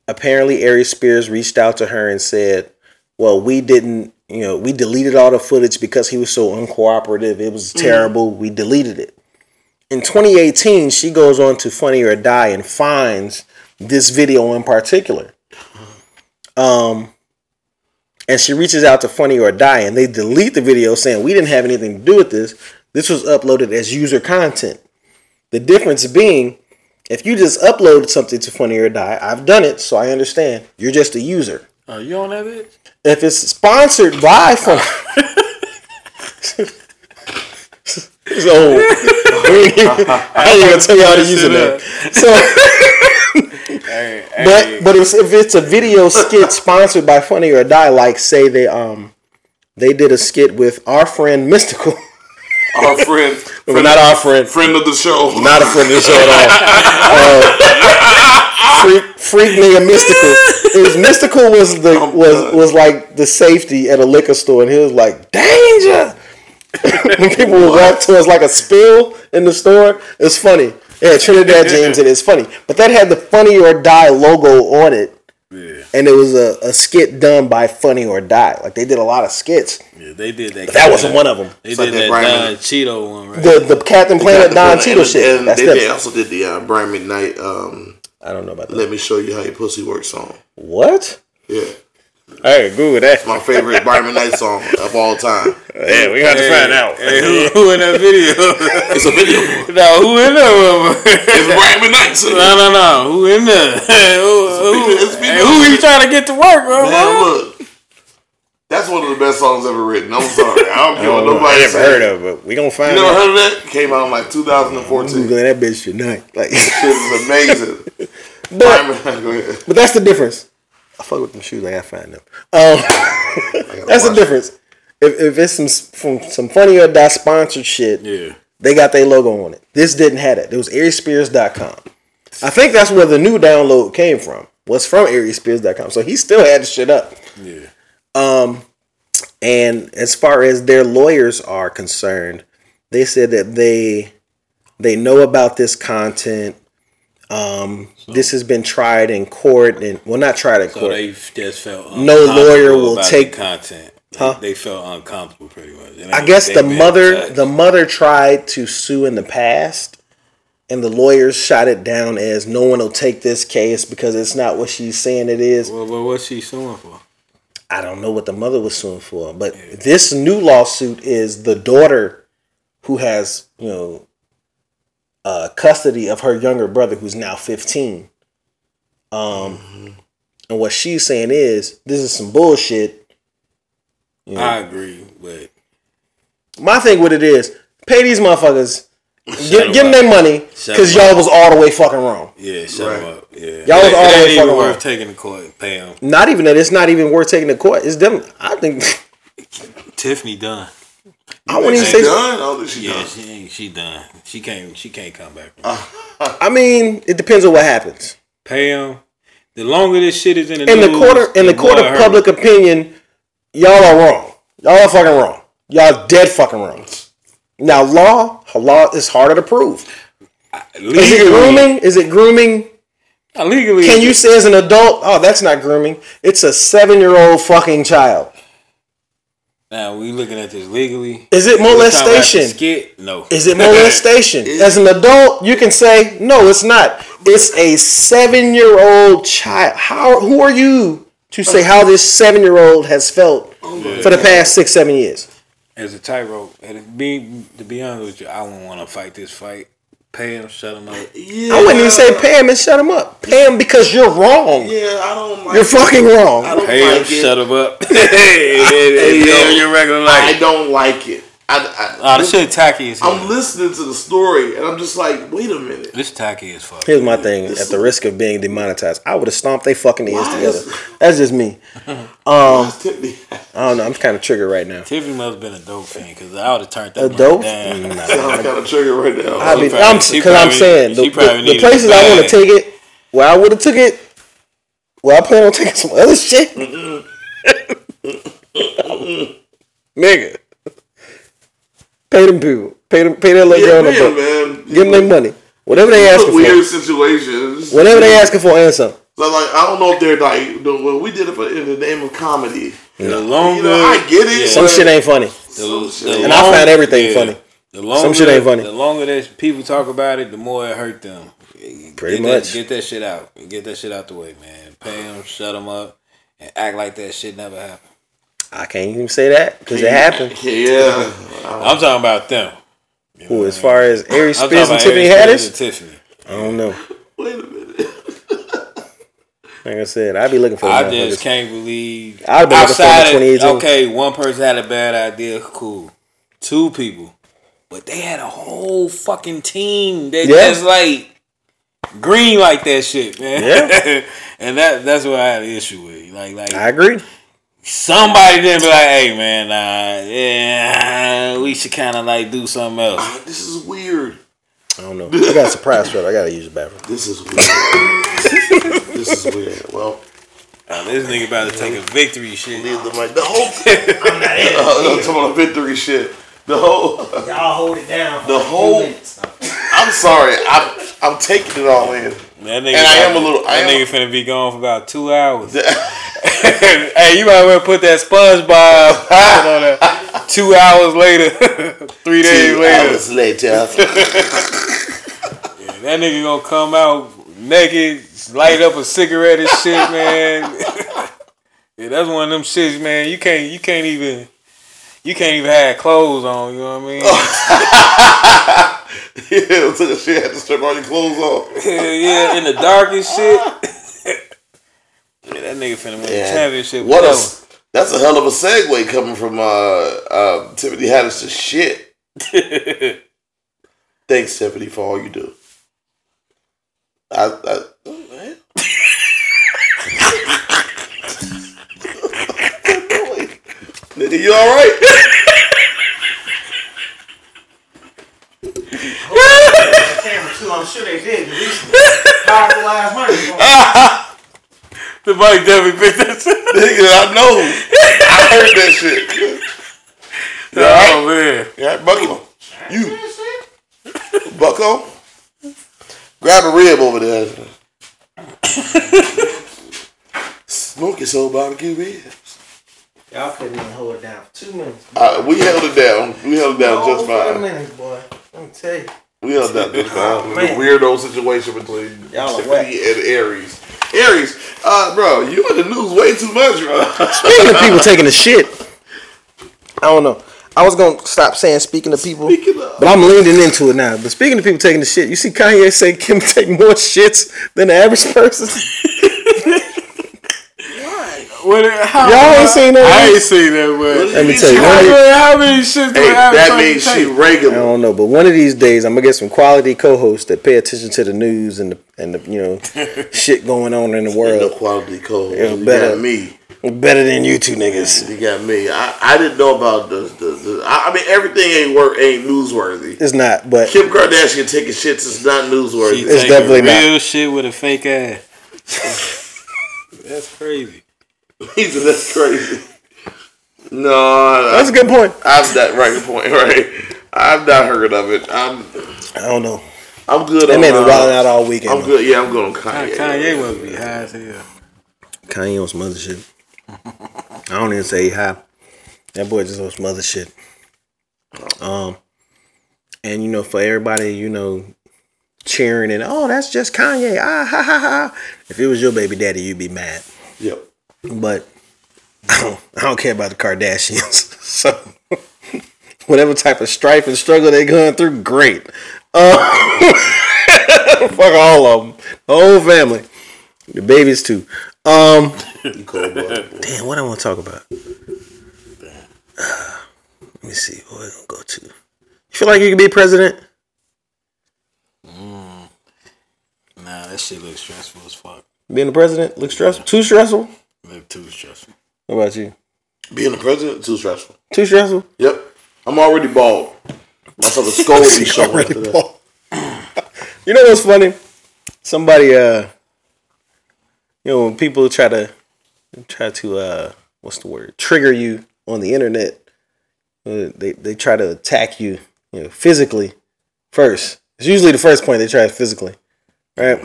apparently Aries Spears reached out to her and said well we didn't you know we deleted all the footage because he was so uncooperative. It was terrible. We deleted it. In 2018 she goes on to funny or die and finds this video in particular um and she reaches out to funny or die and they delete the video saying we didn't have anything to do with this this was uploaded as user content the difference being if you just upload something to funny or die i've done it so i understand you're just a user Oh, you on that bitch? if it's sponsored by Funny. so I ain't gonna tell you how to use it. So, Hey, but hey, but if, if it's a video skit sponsored by Funny or Die, like say they um they did a skit with our friend Mystikal, Our friend, friend, not our friend, friend of the show. not a friend of the show at all. Uh, freak, freak nigga Mystikal. It was Mystikal was the was was like the safety at a liquor store, and he was like danger. when people would walk towards like a spill in the store, it's funny. Yeah, Trinidad James, and it's funny. But that had the Funny or Die logo on it, yeah, and it was a, a skit done by Funny or Die. Like they did a lot of skits. yeah, they did that. But that wasn't one of them. They like did that that Brian- Don Cheadle one, right? The the Captain Planet Don And- Cheeto and- shit. And That's they them. did, also did the uh, Brian McKnight. Um, I don't know about that. Let me show you how your pussy works song. What? Yeah, Hey, Google that. my favorite Brian McKnight song of all time. Yeah, we got to find out. Hey, who, who in that video? It's a video. no, who in there? It's Brian McKnight. So, no, no, no. Who in there? who, who, It's people- hey, who he trying to get to work, bro? Man, look. That's one of the best songs ever written. I'm sorry. I don't care what oh, I nobody never heard of it. We gonna find You never out. heard of that? Came out in like 2014. Googling that bitch tonight. Like, This is amazing. but Brian McKnight, go ahead. but that's the difference. I fuck with them shoes. I find them. Um, that's the difference. If, if it's some from some funny or die sponsored shit, Yeah. they got their logo on it. This didn't have it. It was ArieSpears.com. I think that's where the new download came from. Was from ArieSpears.com. So he still had the shit up. Yeah. Um, And as far as their lawyers are concerned, they said that they they know about this content. Um, this has been tried in court, and well, not tried in So court. they just felt No lawyer will take- the content. They, Huh? they felt uncomfortable pretty much. And I guess the mother touched. the mother tried to sue in the past, and the lawyers shot it down as no one will take this case because it's not what she's saying it is. Well, well, what's she suing for? I don't know what the mother was suing for, but this new lawsuit is the daughter who has, you know, uh, custody of her younger brother who's now 15. Um, and what she's saying is this is some bullshit. You know, I agree, but my thing with it is pay these motherfuckers, give, them give them their money because y'all was all the way fucking wrong. yeah, shut Right. up. Yeah, Y'all was It- all it the way ain't even fucking worth wrong. taking to court. Pay them. Not even that it's not even worth taking the court. It's them. I think Tiffany done. I wouldn't even say. done? Oh, she Yeah, done? she ain't. She done. She can't. She can't come back. Ah. I mean, it depends on what happens. Pay them. The longer this shit is in the in the news, court in the court of public opinion, y'all are wrong. Y'all are fucking wrong. Y'all dead fucking wrong. Now law, law is harder to prove. hurt. Is Legally, it grooming? Is it grooming? Legally, Can you say as an adult, oh, that's not grooming. It's a seven year old fucking child. Now we looking at this legally. Is it We talking about the molestation? Skit? No. Is it molestation? As an adult, you can say no, it's not. It's a seven year old child. How? Who are you to say how this seven year old has felt oh for the past six, seven years? As a tightrope, and to be to be honest with you, I don't want to fight this fight. Pay him, shut him up. Yeah. I wouldn't even say pay him and shut him up. Pay him because you're wrong. Yeah, I don't like You're it. fucking wrong. I don't Pay him, like it. shut him up. hey, hey, yo, your regular I don't like it. I, I, Nah, the shit tacky as hell. I'm listening to the story and I'm just like, wait a minute. This tacky as fuck. Here's my thing. At the risk of being demonetized, I would have stomped they fucking ears Why together. is- That's just me. Um, Tiffany, I don't know. I'm kind of triggered right now. Tiffany must have been a dope fan because I would have turned that A dope? down. Mm, nah. I'm kind of triggered right now. I mean, probably- I'm she because I'm saying the, the, the places I want bag. to take it, where I would have took it, where I plan on taking some other shit, nigga. Pay them people. Pay them. Pay that little yeah, girl. man, the man. Give them their money. Whatever they It's a asking weird for. situations. Whatever they asking for, answer. So like, I don't know if they're like, the- well, we did it for, in the name of comedy. The longer, You know, I get it. Yeah. Some shit ain't funny. the, the shit. And I long- found everything funny. The longer, Some shit ain't funny. The longer that people talk about it, the more it hurt them. Pretty get much. That, get that shit out. Get that shit out the way, man. Pay them, shut them up, and act like that shit never happened. I can't even say that because it happened. Yeah. I'm talking about them. Who, as far as Aries I'm Spears and Tiffany Harry Haddish, Tiffany. I don't know. Wait a minute. Like I said, I'd be looking for. I just motherfuckers. can't believe. I'd be looking for outside of, 2018. okay, one person had a bad idea, cool. Two people, but they had a whole fucking team that Yeah. just like green like that shit, man. Yeah. and that that's what I had an issue with. Like like I agree. Somebody didn't be like, hey man, nah, yeah, we should kind of like do something else. This is weird. I don't know. I got a surprise for it. I gotta use the bathroom. This is weird. this is weird. Well, Now, this nigga about to take a victory shit. leave the mic. The whole. I'm not in. Uh, I'm talking about victory shit. The whole. Y'all hold it down. The whole. I'm sorry. I'm. I'm taking it all in. That nigga And I am a little- I That am- nigga finna be gone for about two hours. hey, you might want well put that SpongeBob on there. Two hours later, three days Two later, hours later. that nigga gonna come out naked, light up a cigarette and shit, man. yeah, that's one of them shits, man. You can't, you can't even, you can't even have clothes on. You know what I mean? yeah, took a shit. Had to strip all your clothes off. yeah, yeah, in the darkest shit. yeah, that nigga finna win the championship. What a. That's a hell of a segue coming from uh, uh, Tiffany Haddish to shit. Thanks, Tiffany, for all you do. I, I, oh, man. Nigga, you all right? camera too. I'm sure they did. Powerful ass money. The mic definitely picked that shit. Nigga, I know. I heard that shit. Right? Oh man. Yeah, Bucko. You. Bucko. Grab a rib over there. Smoke Smoky soul barbecue ribs. Y'all couldn't even hold it down for two minutes. Uh, we held it down. We held it down just five Two minutes, boy. Let me tell you. We held it down just fine. The man. weirdo situation between Y'all are Tiffany and Aries. Aries, uh, bro, you in the news way too much, bro. Speaking of people taking the shit, I don't know. I was gonna stop saying speaking to people, Speaking of- but I'm leaning into it now. But speaking to people taking the shit, you see Kanye say Kim take more shits than the average person. What, how, Y'all ain't seen that? I ain't seen that, but Let me tell you, how, one of many, how many shit do Hey, an average that means she take? I don't know, but one of these days I'm gonna get some quality co-hosts that pay attention to the news and the and the you know shit going on in the No world quality code. Yeah, you better. got me. better than you two niggas. You got me. I, I didn't know about the, the, the I, I mean everything ain't work ain't newsworthy. It's not, but Kim Kardashian taking shits is not She newsworthy. It's taking definitely not. real shit with a fake ass. That's crazy. He said that's crazy. No, that's a good point. I've that right point, right? I've not heard of it. I'm I don't know. I'm good They on may have uh, been wilding out all weekend. I'm though. good. Yeah, I'm good on Kanye. Kanye must be high as hell. Kanye on some other shit. I don't even say hi. That boy just on some other shit. Um, and you know, for everybody, you know, cheering and oh, that's just Kanye. Ah ha ha ha. If it was your baby daddy, you'd be mad. Yep. But I don't, I don't care about the Kardashians. So whatever type of strife and struggle they're going through, great. Uh, fuck all of them, the whole family, the babies too. Um. You cold blooded. Damn, what I want to talk about? Let me see. What we gonna go to? You feel like you could be president? Nah, that shit looks stressful as fuck. Being the president looks stressful. Too stressful. Look too stressful. What about you? Being the president too stressful. Too stressful. Yep. I'm already bald. My fucking skull would be showing after that. you know what's funny? Somebody, uh, you know, when people try to try to uh, what's the word? Trigger you on the internet. uh, They they try to attack you, you know, physically first. It's usually the first point they try physically, right?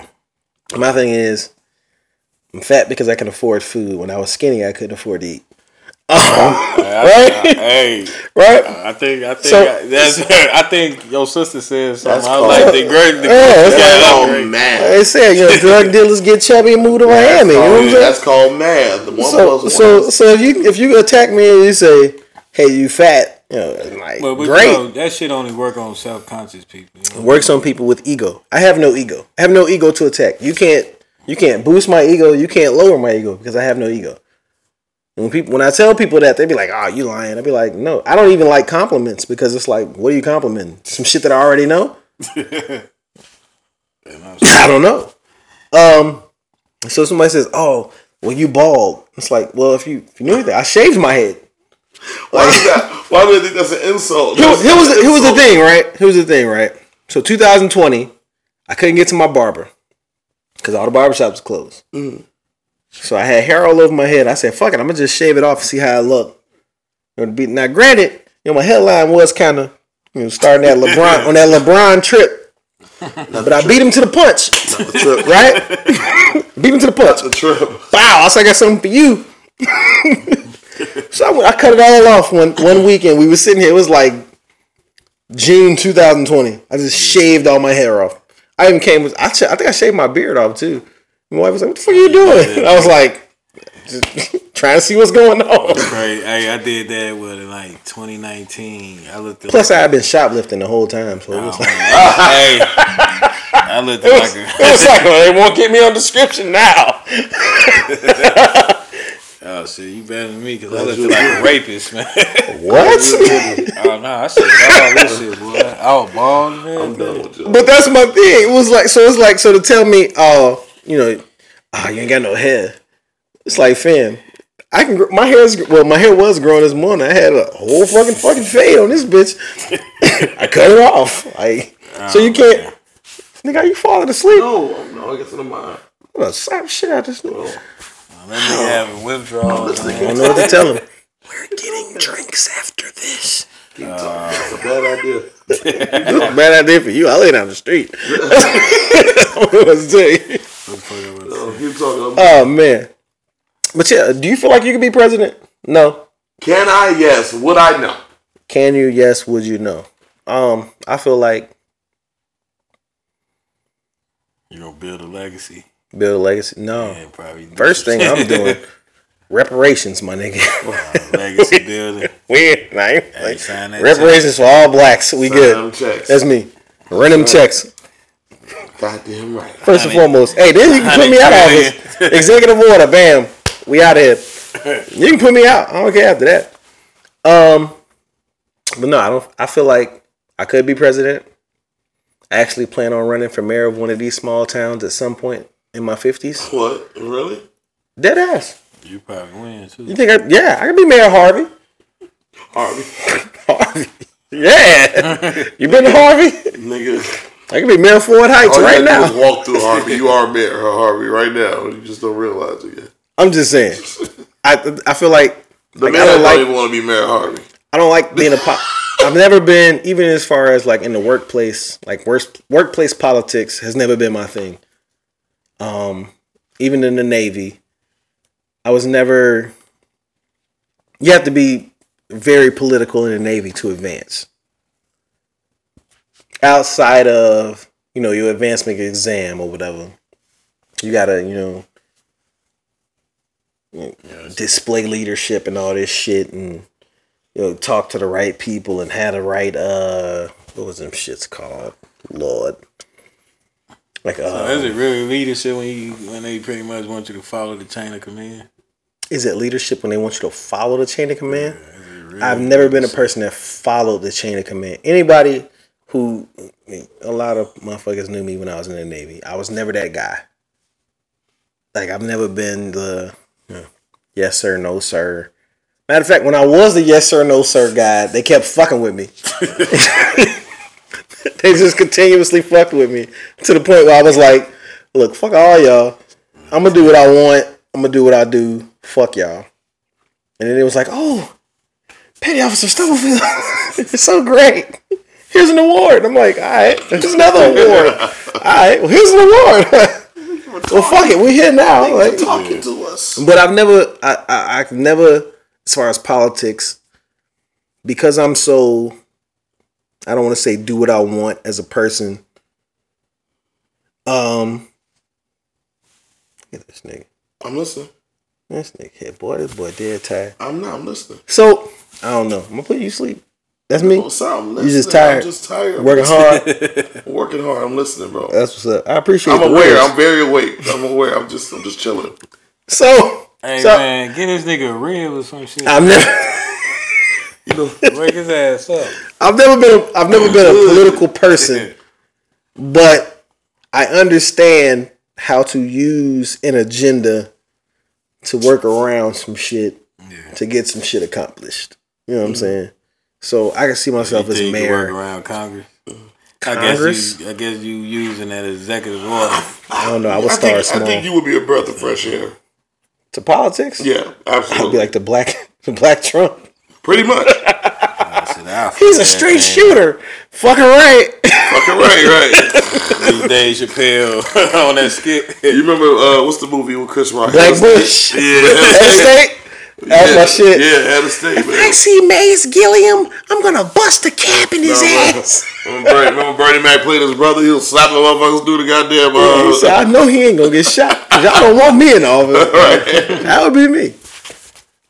My thing is, I'm fat because I can afford food. When I was skinny, I couldn't afford to eat. right, Hey, right. I think I think So- that's I think your sister said something. That's I called- like the great. The Yeah, it's great- like- Oh great. man. They said, you know, drug dealers get chubby and move to Miami. You know what I'm saying? That's called math. The one so, plus so, one. so if you if you attack me and you say, "Hey, you fat," you know, like But, but great. You know, that shit only work on self conscious people. You know? Works on people with ego. I have no ego. I have no ego to attack. You can't you can't boost my ego. You can't lower my ego because I have no ego. And when people when I tell people that, they be like, "Oh, you lying." I be like, "No, I don't even like compliments because it's like, what are you complimenting? Some shit that I already know." I don't know. Um, so somebody says, "Oh, well, you bald." It's like, well, if you if you knew anything, I shaved my head. Why is that? Why do they think that's an insult? Here, That's here was an the, here was the thing, right? Here was the thing, right? So 2020, I couldn't get to my barber because all the barbershops closed. So I had hair all over my head. I said, "Fuck it, I'm gonna just shave it off and see how I look." You know, to be- Now, granted, you know my headline was kind of you know starting that LeBron on that LeBron trip, but I beat him to the punch, The trip. right? beat him to the punch. The trip. Wow, I said I got something for you. so I, went- I cut it all off one one weekend. We were sitting here. It was like June 2020. I just shaved all my hair off. I even came with. I, ch- I think I shaved my beard off too. My wife was like, "What the fuck are you doing?" I was like, just trying to see what's going on. Right. Hey, I did that with in like 2019. I looked Plus, I've been shoplifting the whole time, so it was oh, like, hey, I looked it like a, it was like, well, they won't get me on description now. oh shit, you better than me because I looked like a rapist, man. What? oh no, I said all this shit, boy. I was bald, man. I'm done with you. But that's my thing. It was like so. It's like so to tell me, oh, you know, oh, you ain't got no hair. It's like, fam, I can. gr- My hair's well, my hair was growing this morning. I had a whole fucking fucking fade on this bitch. I cut it off. Like, so you oh, can't. Nigga, are you falling asleep? No, no, I guess in the mind. I'm gonna slap shit out this nigga. Let me have a withdrawal. I don't know what to tell him. We're getting drinks after this. It's a bad idea. Bad idea for you. I lay down the street. I don't know what to tell you. No, keep talking. Oh man. But yeah, do you feel like you could be president? No. Can I? Yes. Would I? No. Can you? Yes. Would you? No. Um, I feel like you're gonna build a legacy. Build a legacy. No. And probably First thing I'm doing, reparations, my nigga. legacy building. we ain't, I ain't- Hey, like, sign that reparations for all blacks. We Sign good. them checks. That's me. Run them checks. Goddamn right. First and foremost. Hey, then you can put me out of office. Executive order. Bam. We out of here. You can put me out. I don't care after that. Um, but no, I don't. I feel like I could be president. I actually plan on running for mayor of one of these small towns at some point in my fifties. What? Really? Dead ass. You probably win too. You think? I, yeah, I could be Mayor Harvey. Harvey. Harvey. Yeah. you been to Harvey? Nigga. I could be Mayor Ford Heights All you right do now. is walk through Harvey. You are Mayor Harvey right now. You just don't realize it yet. I'm just saying. I I feel like The Like, man I don't don't like- even want to be Mayor Harvey. I don't like being a pop. I've never been even as far as like in the workplace, like worst workplace politics has never been my thing. Um, even in the Navy, I was never. You have to be very political in the Navy to advance. Outside of you know your advancement exam or whatever, you gotta you know display leadership and all this shit and you know, talk to the right people and have the right uh what was them shits called? Lord. Like uh Is it really leadership when you when they pretty much want you to follow the chain of command? is it leadership when they want you to follow the chain of command? Is it real I've never been a person that followed the chain of command. Anybody who, a lot of motherfuckers knew me when I was in the Navy. I was never that guy. Like I've never been the know, yes sir, no sir. Matter of fact, when I was the yes sir, no sir guy, they kept fucking with me. they just continuously fucked with me to the point where I was like, look, fuck all y'all. I'm gonna do what I want. I'm gonna do what I do. Fuck y'all. And then it was like, oh, Petty Officer Stubblefield, it's so great. Here's an award. I'm like, all right, here's another award. All right, well, here's an award. well, fuck it, we're here now. Like, talking to us. but I've never, I, I, I've never, as far as politics, because I'm so, I don't want to say do what I want as a person. Um, look at this nigga. I'm listening. This nigga hit boy. This boy dead tired. I'm not. I'm listening. So I don't know. I'm gonna put you to sleep. That's me. Oh, sorry, I'm You listening. just tired. I'm just tired. Working hard. Working hard. I'm listening, bro. That's what's up. I appreciate. It. I'm the aware. words. I'm very awake. I'm aware. I'm just. I'm just chilling. so. Hey so man, get this nigga a rib or some shit. I'm never. Wake his ass up. I've never been. A, I've never been a political person, but I understand how to use an agenda to work around some shit to get some shit accomplished. You know what I'm mm-hmm. saying? So I can see myself as You think you work mayor. around Congress. I Congress? guess you, I guess you using that executive order. I don't know. I would I start think. small. I think you would be a breath of fresh air. to politics, Yeah, absolutely. I'd be like the black, the black Trump. Pretty much. I He's a that straight thing. shooter. Fucking right. Fucking right, right. These Dave Chappelle on that skit. You remember uh, what's the movie with Chris Rock? Black Bush. Yeah, Head state. That's my shit. Yeah, head of state, I man. see Mays Gilliam. I'm gonna bust a cap in his Remember, ass. remember, Bernie, remember Bernie Mac played his brother? He'll slap the motherfuckers through the goddamn. He Uh, said, I know he ain't gonna get shot. Y'all don't want me in office. right. That would be me.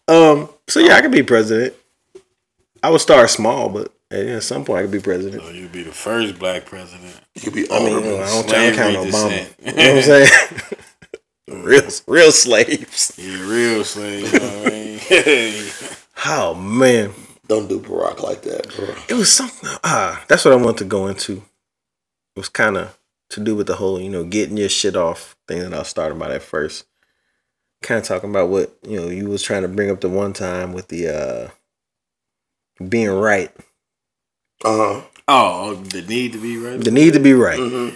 Um. So yeah, I could be president. I would start small, but at some point I could be president. Oh, you'd be the first black president. You'd be I mean, honorable. you know, I don't, I don't count Obama. descent. You know what I'm saying? real, real slaves. You're real slave. You know what I mean? Oh man, Don't do Barack like that, bro. it was something. Ah, that's what I wanted to go into. It was kind of to do with the whole, you know, getting your shit off thing that I was starting about at first. Kind of talking about what you know you was trying to bring up the one time with the uh being right, Uh huh. oh, the need to be right. the need to be right. hmm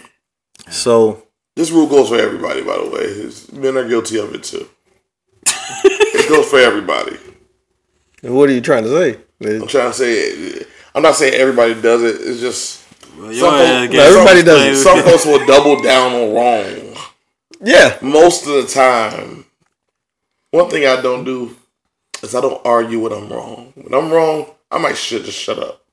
So This rule goes for everybody, by the way. His, men are guilty of it too. it goes for everybody. what are you trying to say? I'm trying to say, I'm not saying everybody does it. It's just Well, Some your folks- no, everybody does it. some folks will double down on wrong. Yeah, Most of the time, one thing I don't do is I don't argue when I'm wrong. When I'm wrong, I might should just shut up.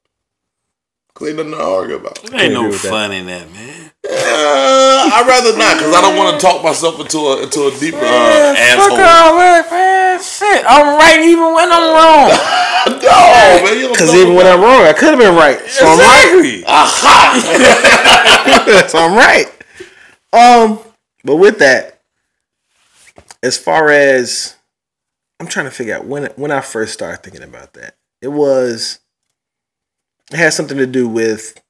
Cause ain't nothing to argue about. There ain't agree no with that. fun in that, man. Uh, I'd rather not, cause I don't want to talk myself into a into a deeper uh, Man, asshole. Fuck all that, man. Shit, I'm right even when I'm wrong. No, man, because even when I'm wrong, I could have been right. So I'm right. Exactly. so I'm right. Um, but with that, as far as I'm trying to figure out when when I first started thinking about that, it was it had something to do with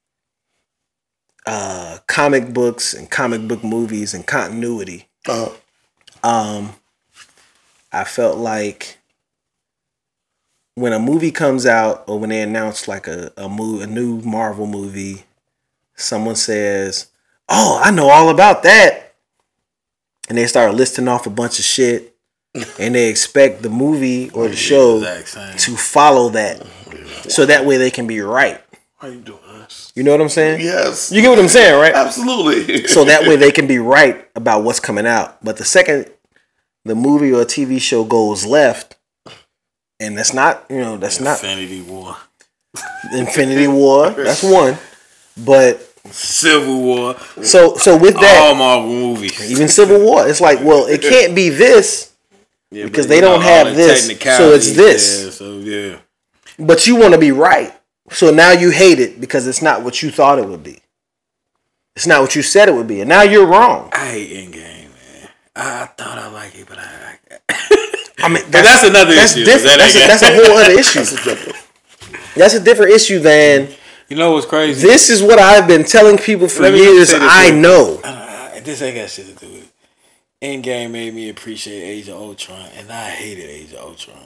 uh comic books and comic book movies and continuity. Uh, Um, I felt like when a movie comes out or when they announce like a a, mo- a new Marvel movie, someone says, "Oh, I know all about that," and they start listing off a bunch of shit, and they expect the movie or the show to follow that, so that way they can be right. Why you doing this? You know what I'm saying? Yes, You get what I'm saying, right? absolutely. so that way they can be right about what's coming out. But the second the movie or TV show goes left, and that's not you know that's not Infinity War. Infinity War. That's one. But Civil War. so so with that, All Marvel movies. even Civil War, it's like well, it can't be this, Yeah, because they don't have this, so it's this. there, so yeah. but you want to be right. So now you hate it because it's not what you thought it would be. It's not what you said it would be, and now you're wrong. I hate Endgame, man. I, I thought I liked it, but I, I I mean, But that's another that's issue. That That's, a, that's a whole other issue. That's a different issue than You know what's crazy? this is what I've been telling people for Let years. I know. Uh, this ain't got shit to do with it. Endgame made me appreciate Age of Ultron, and I hated Age of Ultron.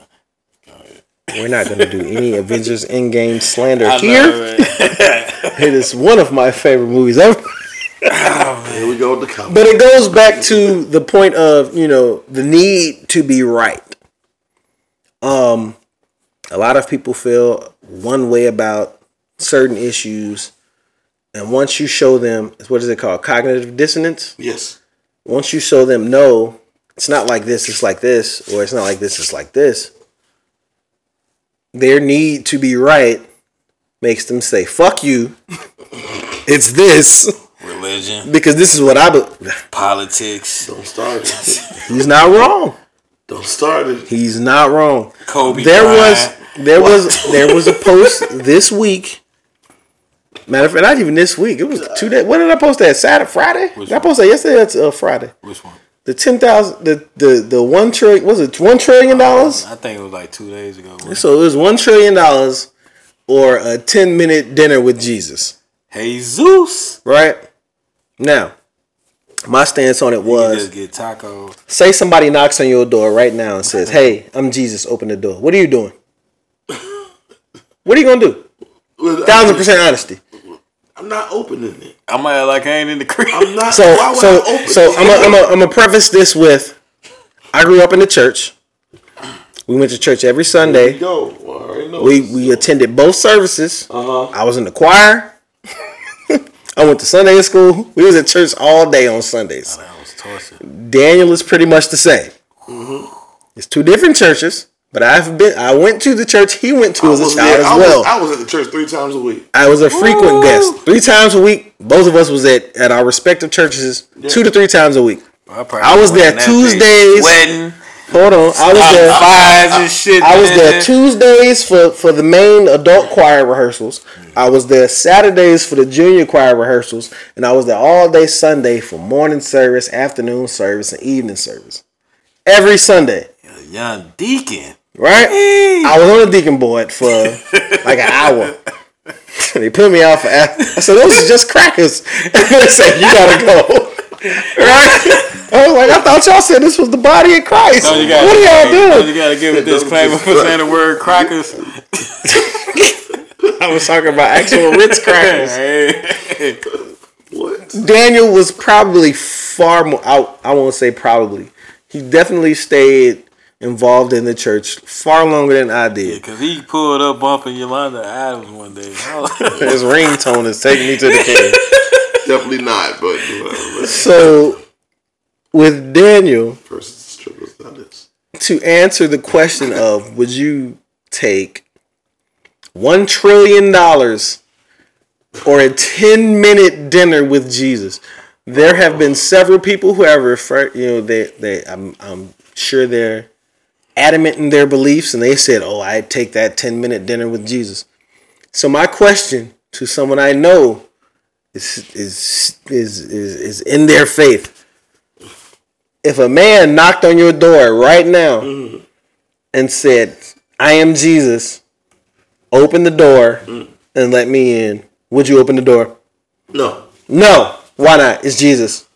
We're not going to do any Avengers Endgame slander I here. man. It is one of my favorite movies ever. Here we go with the comment. But it goes back to the point of, you know, the need to be right. Um a lot of people feel one way about certain issues and once you show them what is it called? Cognitive dissonance? Yes. Once you show them no, it's not like this, it's like this, or it's not like this, it's like this. Their need to be right makes them say, "Fuck you." it's this Religion, because this is what I be- politics, Don't start it. He's not wrong. Don't start it. He's not wrong. Kobe. There Bryant. was there was there was a post this week. Matter of fact, not even this week. It was two days. When did I post that? Saturday, Friday. Which Did I post that yesterday? That's uh, Friday. Which one? The ten thousand, the the the one trillion. Was it one trillion dollars? I think it was like two days ago. So it was one trillion dollars, or a ten minute dinner with Jesus. Jesus. Right now, my stance on it was: get tacos. say somebody knocks on your door right now and says, "Hey, I'm Jesus. Open the door." What are you doing? What are you gonna do? Thousand percent honesty. I'm not opening it. I'm gonna like I ain't in the crib. I'm not. So, why would so, I open so it? I'm gonna I'm a, I'm a preface this with: I grew up in the church. We went to church every There you Sunday. go. Well, I know. We we attended both services. Uh huh. I was in the choir. I went to Sunday school. We was at church all day on Sundays. That was torture. Daniel is pretty much the same. It's two different churches, but I've been. I went to the church he went to I as a child there- as I, well. was, I was at the church three times a week. I was a frequent guest. Three times a week. Both of us was at, at our respective churches two to three times a week. probably I was there Tuesdays. day Sweating. Hold on. I was there. Fives and shit. I was there Tuesdays for, for the main adult choir rehearsals. I was there Saturdays for the junior choir rehearsals. And I was there all day Sunday for morning service, afternoon service, and evening service. Every Sunday. Young deacon. Right? I was on the deacon board for like an hour. they put me out for. I said, "Those are just crackers." they said, "You gotta go." Right? I was like, "I thought y'all said this was the body of Christ. Don't you gotta, what are y'all don't doing?" You gotta give a disclaimer for saying the word crackers. I was talking about actual Ritz crackers. Hey. What? Daniel was probably far more. I, I won't say probably. He definitely stayed involved in the church far longer than I did. Cause he pulled up bumping Yolanda Adams one day. His ringtone is taking me to the king. Definitely not. But whatever. So, with Daniel, Versus strippers to answer the question of would you take one trillion dollars or a 10 minute dinner with Jesus? There have been several people who have referred, you know, they, they, I'm, I'm sure they're adamant in their beliefs and they said, oh, I'd take that 10 minute dinner with Jesus. So my question to someone I know is, is, is, is, is in their faith. If a man knocked on your door right now mm-hmm. and said, I am Jesus, open the door mm-hmm. and let me in, would you open the door? No. No. Why not? It's Jesus.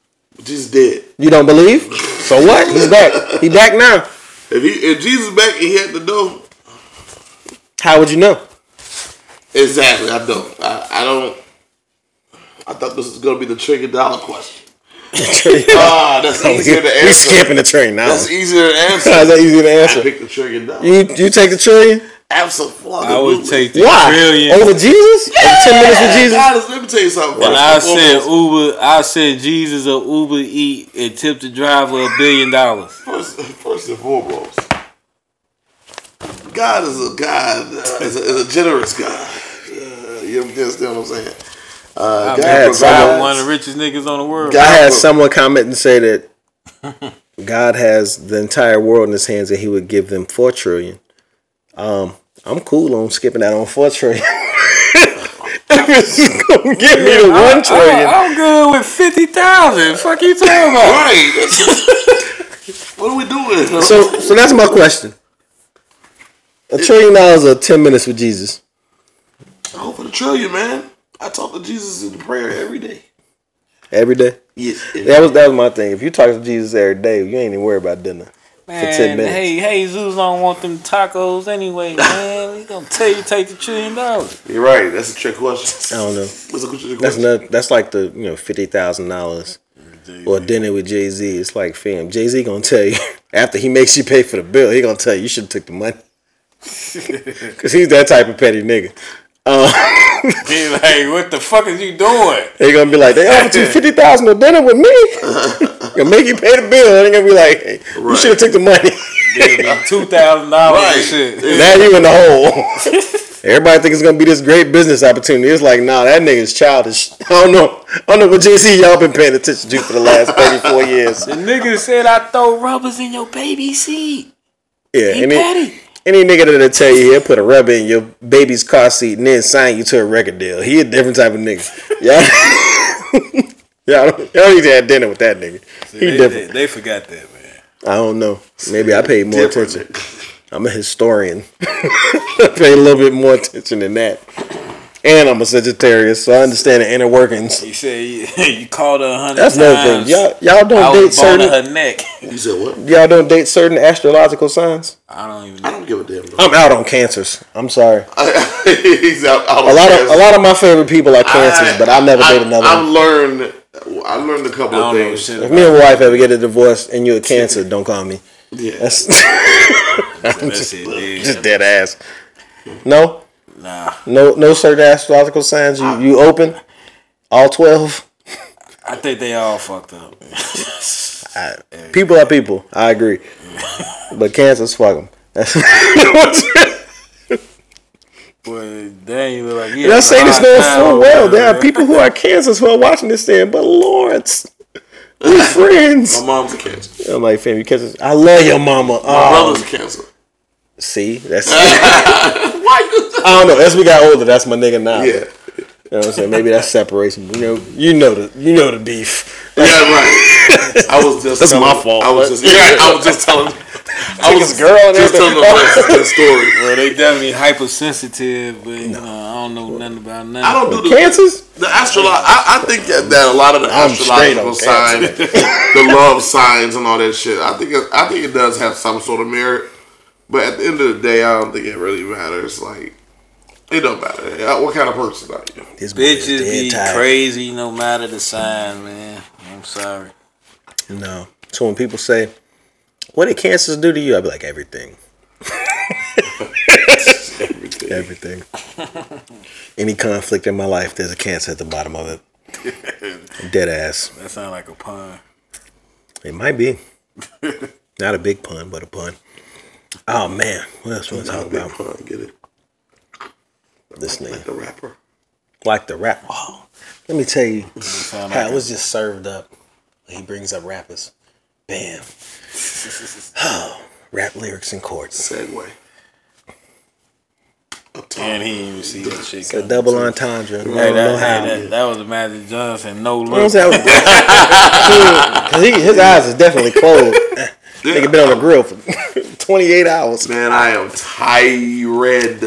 Jesus dead. You don't believe? So what? He's back. He back now. If he if Jesus back and he at the door, How would you know? exactly. I don't. I, I don't. I thought this was gonna be the trillion dollar question. Ah, that's easier to answer. we skipping the train now. That's easier to answer. How's that easy to answer? I picked the trillion dollar. You you take the trillion? Absolutely. I would take the Why? trillion. Over Jesus? Over ten minutes with Jesus? Guys, let me tell you something. And First I said foremost, Uber. I said Jesus or Uber eat and tip the driver a billion dollars. First, first and foremost, God is a God, uh, is, a, is a generous God. Uh, you understand what I'm saying? Uh, God had provides. someone- One of the richest niggas on the world. I had someone comment and say that God has the entire world in his hands and he would give them four trillion. Um, I'm cool on skipping that on four trillion. He's gonna give me the one trillion. I, am good with fifty thousand. Fuck you talking about? Right. What are we doing? So, so that's my question. A trillion dollars or ten minutes with Jesus? I hope for the trillion, man. I talk to Jesus in the prayer every day. Every day. Yes. That was that was my thing. If you talk to Jesus every day, you ain't even worry about dinner. Man, 10 minutes. hey, hey, Zeus don't want them tacos anyway, man. He gonna tell you take the trillion dollars. You're right. That's a trick question. I don't know. What's a trick That's not. That's like the you know fifty thousand dollars or dinner with Jay Z. It's like fam. Jay Z gonna tell you after he makes you pay for the bill. He gonna tell you you should have took the money because he's that type of petty nigga. Um, He like, what the fuck is you doing? They gonna be like, they offered you fifty thousand to dinner with me. Gonna make you pay the bill. They ain't gonna be like, hey, you should have took the money. Two thousand dollars Right. shit. now you in the hole. Everybody think it's gonna be this great business opportunity. It's like, nah, that nigga's childish. I don't know. I don't know what JC y'all been paying attention to for the last thirty four years. The nigga said I throw rubbers in your baby seat. Yeah, He any, petty. any nigga that'll tell you he'll put a rubber in your baby's car seat and then sign you to a record deal. He a different type of nigga. Yeah. Y'all don't, y'all need to have dinner with that nigga. He They, different. they, they forgot that, man. I don't know. Maybe I paid more Different. attention. I'm a historian. I pay a little bit more attention than that. And I'm a Sagittarius, so I understand the inner workings. You said you, you called her a hundred That's another thing. times. Y'all, y'all don't date was boning certain. her neck. You said what? Y'all don't date certain astrological signs. I don't even. I don't give a damn. I'm out on cancers. I'm sorry. He's out, out A lot of a lot of my favorite people are cancers, I- but I never I, date another I've one. learned. I learned a couple I of don't know things. shit If me and my wife ever get a divorce and you're a cancer, don't call me. Yeah. That's that shit, dude. just dead ass. No, Nah, no, no certain astrological signs. You you open all twelve. I think they all fucked up. People are people. I agree. But cancers, fuck them. Boy, dang, you look like you And I say this hard knowing time full well. There are people who are cancers who are watching this saying, but Lawrence, we friends. My mom's a cancer. I'm like, fam, you cancer. I love your mama. My Oh, brother's a cancer. see, that's. Why? you- I don't know. As we got older, that's my nigga now. Yeah. You know what I'm saying? Maybe that's separation. You know, you know the you know the beef. Yeah, right. I was just. That's telling, my fault, I was just. Yeah, I was just telling. I was his girl and just telling everything. the, the story. Well, they definitely hypersensitive, but you know, I don't know nothing about nothing. I don't do the Cancers? The astrolo- I, I think that, that a lot of the I'm astrological on signs, the love signs, and all that shit. I think it, I think it does have some sort of merit, but at the end of the day, I don't think it really matters. Like it don't matter. What kind of person are you? This Bitches be tired. crazy no matter the sign, man. I'm sorry. No. So when people say, "What did cancers do to you?" I'd be like, "Everything." Everything. Any conflict in my life, there's a cancer at the bottom of it. Dead ass. That sound like a pun. It might be. Not a big pun, but a pun. Oh man, what else we want to talk about? pun, get it? This nigga. The rapper. like the rap. Oh, let me tell you sound how like it was just served up. He brings up rappers. Bam. Oh, rap lyrics in court. Segue. Uptown. And he didn't even see that shit. A double entendre. No, Hey, that, how. hey, that, that was a Magic Johnson. No You look. Cause his eyes is definitely closed. Nigga been on the grill for 28 hours. Man, I am tired.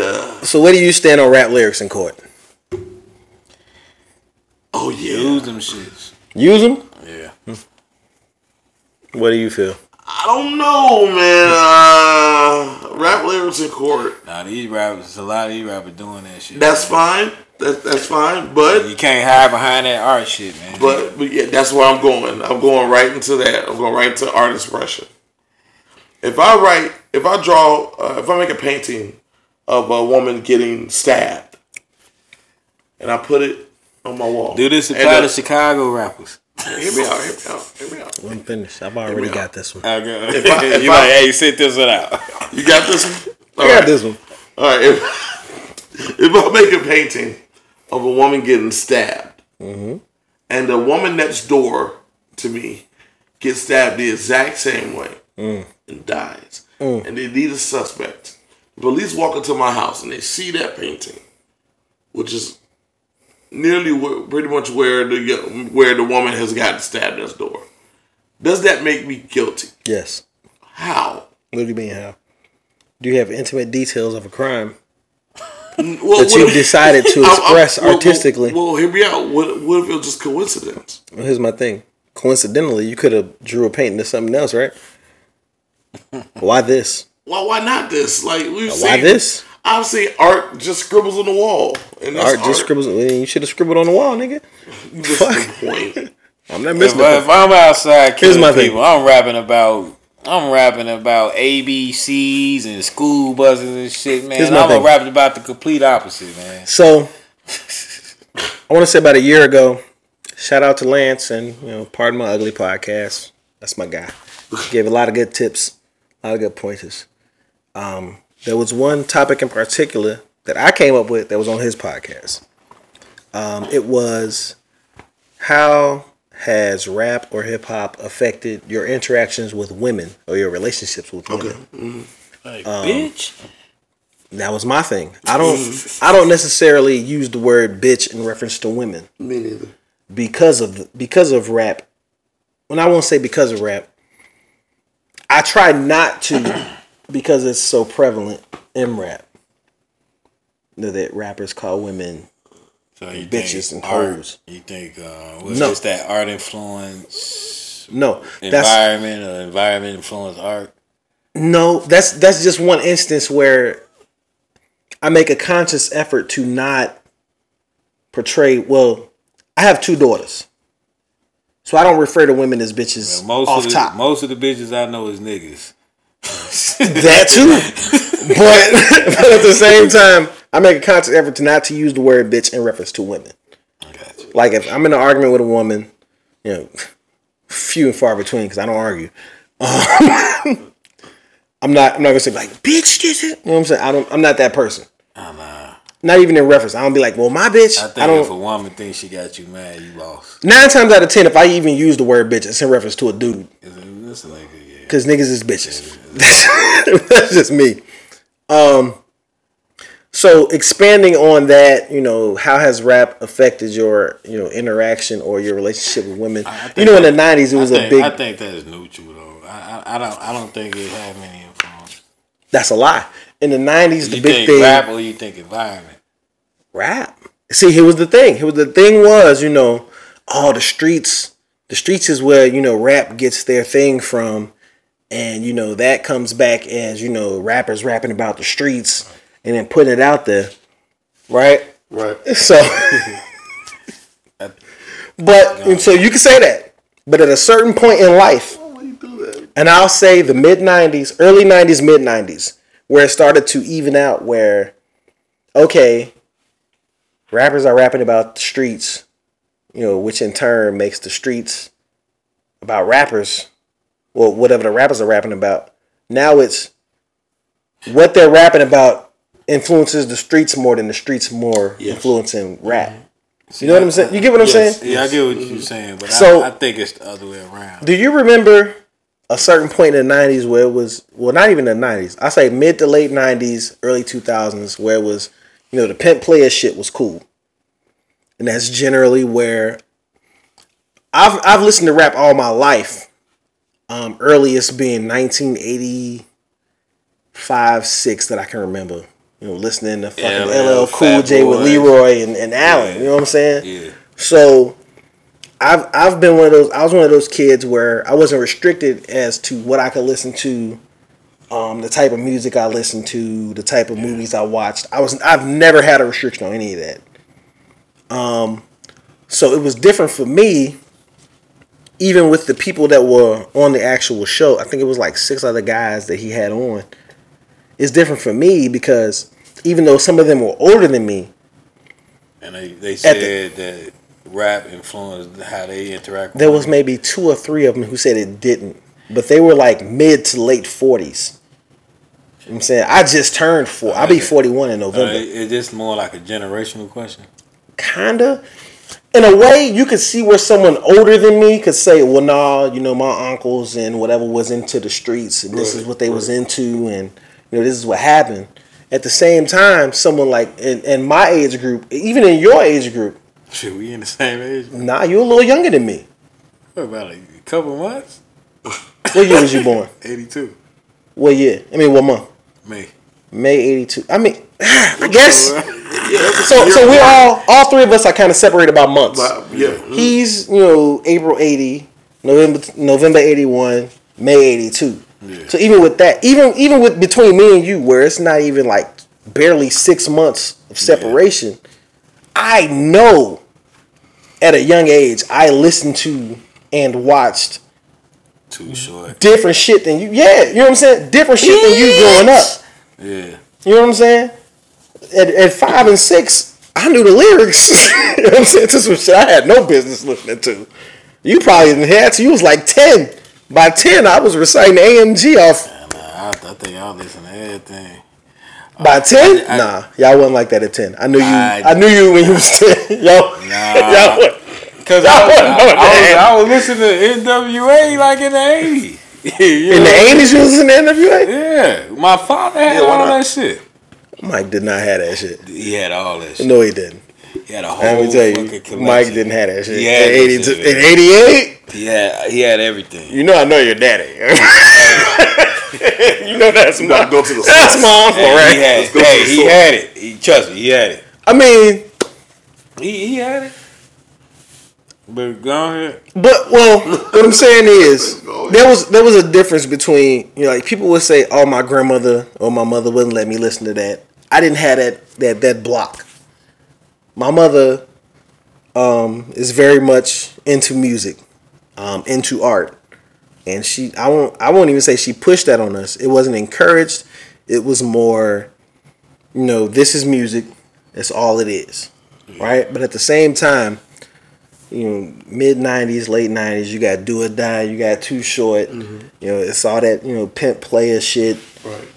So where do you stand on rap lyrics in court? oh yeah. Use them shits. Use them? Yeah. Hmm. What do you feel? I don't know, man. Uh, rap lyrics in court. Now these rappers, a lot of these rappers doing that shit. That's fine. That, that's fine. But you can't hide behind that art shit, man. but but yeah, that's where I'm going. I'm going right into that. I'm going right into art expression. If I write, if I draw, uh, if I make a painting of a woman getting stabbed, and I put it on my wall, do this and, apply uh, to Chicago rappers. Hear me out. Hear me out. Hear me out. I'm finished. I've already out. got this one. Okay. If I- if you I- like, hey, sit this one out. You got this one. All I got right. this one. All right. If, if I make a painting of a woman getting stabbed, mm-hmm. and the woman next door to me gets stabbed the exact same way mm. and dies, mm. and they need a suspect, the police walk into my house and they see that painting, which is nearly where, pretty much where the where the woman has gotten stabbed next door. Does that make me guilty? Yes. How? What do you mean how? Do you have intimate details of a crime Well, that you decided to I'm- I'm- express well, well, artistically? Well, hear me out. What, what if it was just coincidence? Well, here's my thing. Coincidentally, you could have drew a painting to something else, right? Why this? Why? Why not this? Like we've seen. Why this? I've seen art just scribbles on the wall, and that's Art just scribbles. well, You should have scribbled on the wall, nigga. That's Fuck. the point. I'm not If, missing if it. I'm outside Here's killing my thing. people, I'm rapping about I'm rapping about ABCs and school buses and shit, man. Here's my I'm thing. rapping about the complete opposite, man. So, I want to say about a year ago, shout out to Lance and you know, pardon my ugly podcast. That's my guy. Gave a lot of good tips, a lot of good pointers. Um, there was one topic in particular that I came up with that was on his podcast. Um, it was how has rap or hip hop affected your interactions with women or your relationships with women? Like, Um, bitch. That was my thing. I don't I don't necessarily use the word bitch in reference to women Me neither. because of because of rap. When I won't say because of rap, I try not to because it's so prevalent in rap. That rappers call women So bitches and hoes. You think uh, was No. just that art influence no. Environment or environment influence art? no, that's that's just one instance where I make a conscious effort to not portray well, I have two daughters. So I don't refer to women as bitches Most off of the, top. most of the bitches I know is niggas. That too. but, but at the same time, I make a conscious effort to not to use the word bitch in reference to women. I. Like if I'm in an argument with a woman, you know, few and far between because I don't argue. Um, I'm not. I'm not gonna say like bitch. This it. You know what I'm saying? I don't. I'm not that person. I'm, uh, Not even in reference. I don't be like, well, my bitch. I I, don't. if a woman thinks she got you mad, you lost. nine times out of ten, if I even use the word bitch, it's in reference to a dude. It's, it's like. Because niggas is bitches. That's just me. Um, so expanding on that, you know, how has rap affected your, you know, interaction or your relationship with women? You know, in the '90s, it was I a think, big. I think that is neutral though. I, I, I don't. I don't think it had any influence. that's a lie. In the '90s, the You big thing, rap or you think environment? rap. See, here was the thing. Here was the thing was, you know, oh, the streets. The streets is where you know rap gets their thing from, and you know that comes back as you know rappers rapping about the streets and then putting it out there, right? Right. So, but and so you can say that, but at a certain point in life, Why you do that? and I'll say the mid '90s, early '90s, mid '90s, where it started to even out, where okay, rappers are rapping about the streets, you know, which in turn makes the streets about rappers, well, whatever the rappers are rapping about. Now it's what they're rapping about influences the streets more than the streets more Yes. influencing rap. Mm-hmm. You know what I'm saying? You get what I'm Yes. saying? Yeah, I get what you're mm-hmm. saying, but So- I, I think it's the other way around. Do you remember a certain point in the '90s where it was well, not even the '90s. I say mid to late '90s, early 2000s, where it was, you know, the pimp player shit was cool, and that's generally where I've I've listened to rap all my life. Um, earliest being 1985, six that I can remember. You know, listening to fucking LL, Cool J with Leroy and, and Allen. You know what I'm saying? Yeah, So I've I've been one of those I was one of those kids where I wasn't restricted as to what I could listen to, um, the type of music I listened to, the type of movies I watched. I was I've never had a restriction on any of that. Um so it was different for me even with the people that were on the actual show. I think it was like six other guys that he had on. It's different for me because even though some of them were older than me, and they, they said that rap influenced how they interact. There was women. maybe two or three of them who said it didn't, but they were like mid to late forties. You know I'm saying I just turned four. I'll be forty one in Uh, November. it's just more like a generational question. Kinda. In a way, you could see where someone older than me could say, "Well, nah, you know, my uncles and whatever was into the streets, and this is what they was into, and you know, this is what happened." At the same time, someone like in, in my age group, even in your age group, Shit, we in the same age. nah, you're a little younger than me. What about a couple months? What year was you born? Eighty two. What year? I mean, what month? May. May '82. I mean, I guess. Yeah, So, so we're all, all three of us are kind of separated by months. Yeah. Mm-hmm. He's, you know, April 80, November November 81, May 82. So even with that, even even with between me and you, where it's not even like barely six months of separation, I know at a young age I listened to and watched Too short. different shit than you. Yeah, you know what I'm saying? Different shit than you growing up. Yeah. You know what I'm saying? At, at five and six, I knew the lyrics. you know I'm saying? To some shit I had no business listening to. You probably didn't have to. You was like 10. By 10, I was reciting AMG off. Nah, I, I think y'all listen to everything. By uh, 10? I- nah, y'all wasn't like that at 10. I knew you. I, I- knew you when you was 10. Yo, Nah. y'all Cause Y'all I, was, I, I was. I listening to NWA like in the eighties. In the 80s, you was in the NWA? Yeah, my father had Yeah, all that shit. Mike did not have that shit. He had all that shit. No, he didn't. He had a whole Let me tell you, collection. Mike didn't have that shit. He had in, that 82 in 88, He had, he had everything. you know I know your daddy. you know that's You my, go to the that's source. my uncle, Hey, right? He had, Let's go to hey, he source. had it. He trust me, he had it. I mean, He, he had it. But go ahead. But well, what I'm saying is there was there was a difference between you know like people would say, "Oh, my grandmother or my mother wouldn't let me listen to that." I didn't have that that that block. My mother um, is very much into music, um, into art, and she I won't I won't even say she pushed that on us. It wasn't encouraged. It was more, you know, this is music. That's all it is, right? But at the same time you know, mid '90s, late '90s. You got Do or Die. You got Too Short. You know, it's all that you know pimp player shit. Right.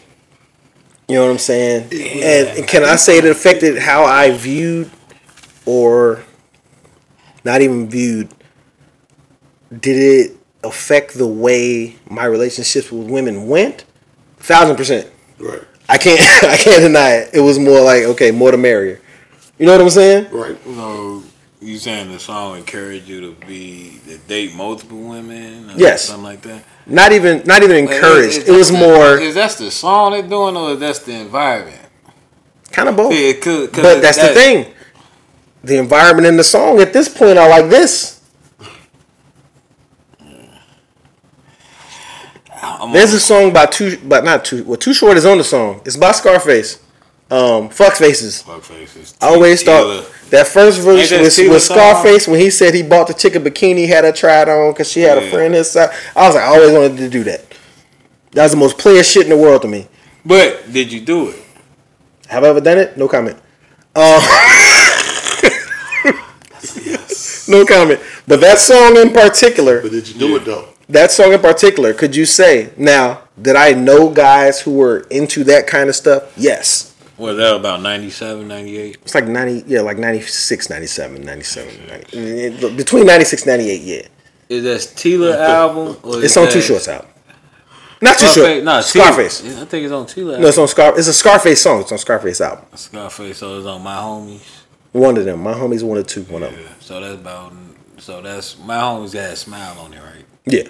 You know what I'm saying? And, and can I say it affected how I viewed, or not even viewed? Did it affect the way my relationships with women went? Thousand percent. Right. I can't. I can't deny it. It was more like okay, more to marry. You know what I'm saying? Right. So you saying the song encouraged you to be to date multiple women? Or Yes. something like that. Not even. Not even encouraged. Is- It was is- more Is that the song they're doing, or is that the environment? kind of both. Yeah, it could, 'cause But that's the thing. The environment and the song at this point are like this. There's a song by two, but not two. Well, Too Short is on the song. It's by Scarface. Um, Fuck Faces. Fuck faces. I always thought that first verse Ain't was, was? Scarface when he said he bought the chick a bikini, had her tried on because she had a friend his side. I was like, I always wanted to do that. That was the most player shit in the world to me. But did you do it? Have I ever done it? No comment. Um, no comment. But that song in particular, But did you do it though? that song in particular, could you say now did I know guys who were into that kind of stuff? Yes. Was that about 97, 98? It's like 90, yeah, like 96, 97, 97, 90, between 96 98, yeah. Is that Tela album? Or It's on Too Short's album. Not Too Short. No, Scarface. Tela. I think it's on Tela. No, it's on Scar. It's a Scarface song. It's on Scarface album. Scarface. So it's on My Homies. One of them. My homies one or two. One of them. So that's about. So that's My Homies got a smile on it, right? Yeah.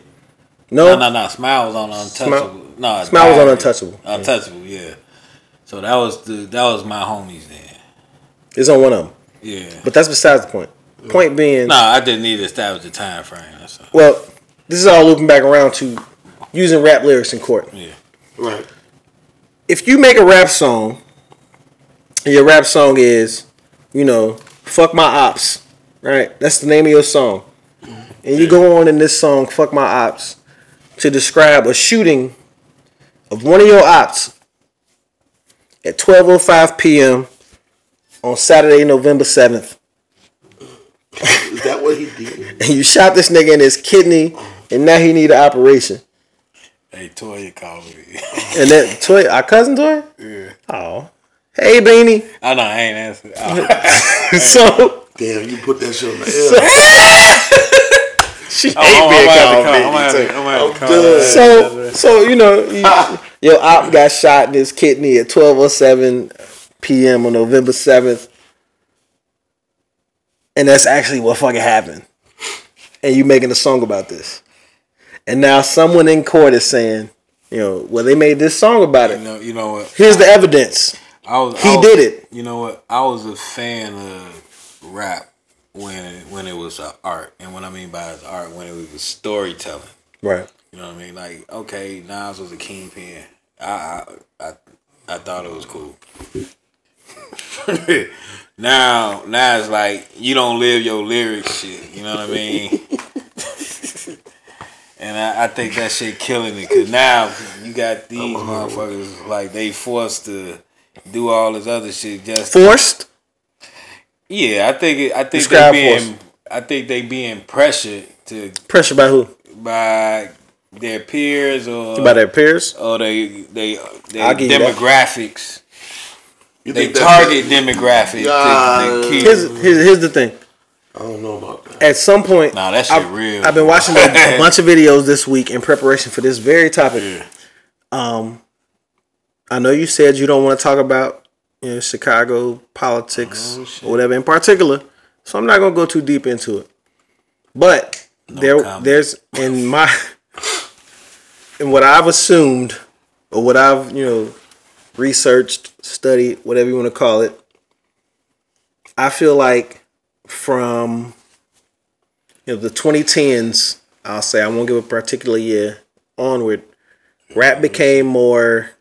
No, No. no, no. Smile was on Untouchable. No, Smile was on. Untouchable. Untouchable, yeah. So that was the that was My Homies then. It's on one of them. Yeah. But that's besides the point. Point being, No, I didn't need to establish the time frame. That's well, this is all looping back around to using rap lyrics in court. Yeah. Right. if you make a rap song, and your rap song is, you know, fuck my ops, right? That's the name of your song. Mm-hmm. And you go on in this song, fuck my ops, to describe a shooting of one of your ops at 12:05 p.m. on Saturday, November 7th. Is that what he did? And you shot this nigga in his kidney and now he need an operation. Hey, Toya called me. And that Toy, our cousin Toy? yeah. Oh. Hey Beanie. I know I ain't answering. Oh, so Damn, you put that shit on the air. she hate Oh, I'm being gonna have called to call- I'm Beanie, gonna have too. I'm gonna have to call So, so you know, you, ah. your op got shot in his kidney at twelve oh seven p.m. on November seventh, and that's actually what fucking happened. And you making a song about this, and now someone in court is saying, You know, well, they made this song about it. You it. know, you know what? Here's the evidence. I was. He I was- did it. You know what? I was a fan of rap when it, when it was art, and what I mean by art when it was storytelling. Right. You know what I mean? Like, okay, Nas was a kingpin. I I I, I thought it was cool. now, now it's like you don't live your lyrics shit. You know what I mean? and I, I think that shit killing it because now you got these motherfuckers like they forced to do all this other shit just. Forced. Yeah, I think it, I think Describe they being forced. I think they being pressured to Pressure by who? by their peers or By their peers. or they they I'll their give you that. demographics. You They think that's- target demographic Yeah. to, to keep. Here's, here's here's the thing. I don't know about that. At some point, Nah, that shit I've, real. I've been watching a, a bunch of videos this week in preparation for this very topic. Um, I know you said you don't want to talk about know Chicago politics Oh, or whatever in particular, so I'm not gonna go too deep into it. But there, comment. there's in my in what I've assumed or what I've you know researched, studied, whatever you want to call it. I feel like from you know the 2010s, I'll say I won't give a particular year onward. Rap became more.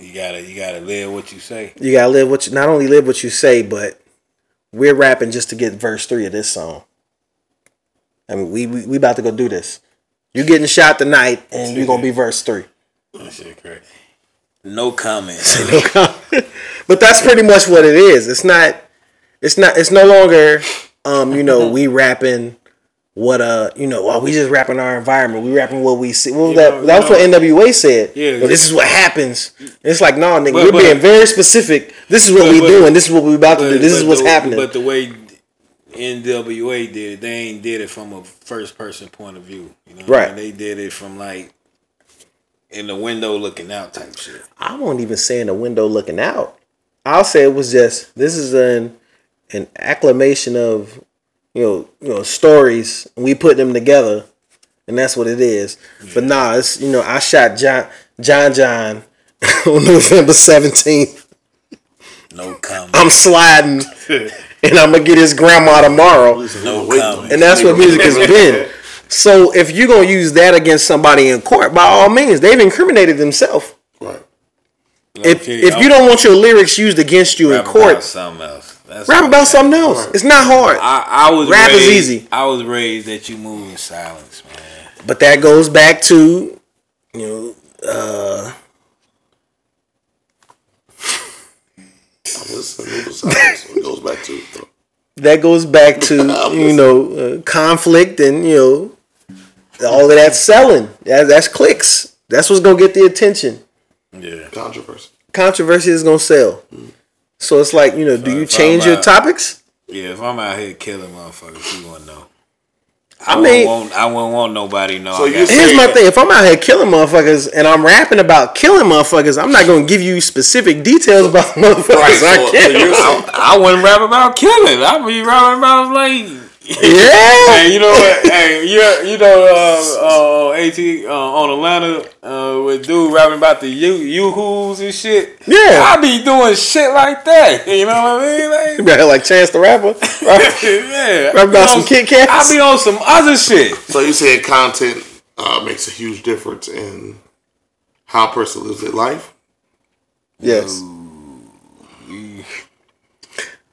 You gotta you gotta live what you say. You gotta live what you not only live what you say, but we're rapping just to get verse three of this song. I mean, we we, we about to go do this. You getting shot tonight, and you're gonna be verse three. That shit crazy. No comment. but that's pretty much what it is. It's not. It's not. It's no longer. Um, you know, we rapping what uh, you know, well, we just rapping our environment. We rapping what we see. well, that? know, that was you what NWA said. Yeah. Well, this is what happens. It's like, no, nigga, But- we're but- being very specific. This is what but- we doing. This is what we about to do. This is what's the, happening. But the way NWA did it, they ain't did it from a first person point of view. You know, what I Right. mean? They did it from like in the window looking out type shit. I won't even say in the window looking out. I'll say it was just this is an an acclamation of you know you know stories. And we put them together, and that's what it is. But nah, it's you know I shot John John John on November seventeenth. No comment. I'm sliding, and I'm gonna get his grandma tomorrow. No comment. And that's what music has been. So if you're gonna use that against somebody in court, by all means, they've incriminated themselves. Right. If Okay, if I'm you don't want your lyrics used against you in court, something else. That's Rap what- about something else. It's not hard. I, I was Rap is raised, easy. I was raised that you move in silence, man. But that goes back to, you know, uh, Listen, it was silence. It goes back to that goes back to, you know, uh, conflict and, you know, all of that selling. That, that's clicks. That's what's going to get the attention. Yeah. controversy. Controversy is going to sell. So it's like, you know, do you change I'm your out- topics? Yeah, if I'm out here killing motherfuckers, you won't know. I I mean- won't want, I won't want nobody know. So I you Here's my thing. If I'm out here killing motherfuckers and I'm rapping about killing motherfuckers, I'm not going to give you specific details about motherfuckers Right, I so- so kill. you're saying- I wouldn't rap about killing. I'd be rapping about like. Yeah. Hey, you know what? hey, you you know uh, uh, at uh, on Atlanta uh, with dude rapping about the you yoo-hoos and shit. Yeah. I be doing shit like that. You know what I mean? Like, You better like Chance the Rapper. Right? yeah. Rap about I be some on- Kit Kats? I be on some other shit. So you said content uh, makes a huge difference in how a person lives their life. Yes.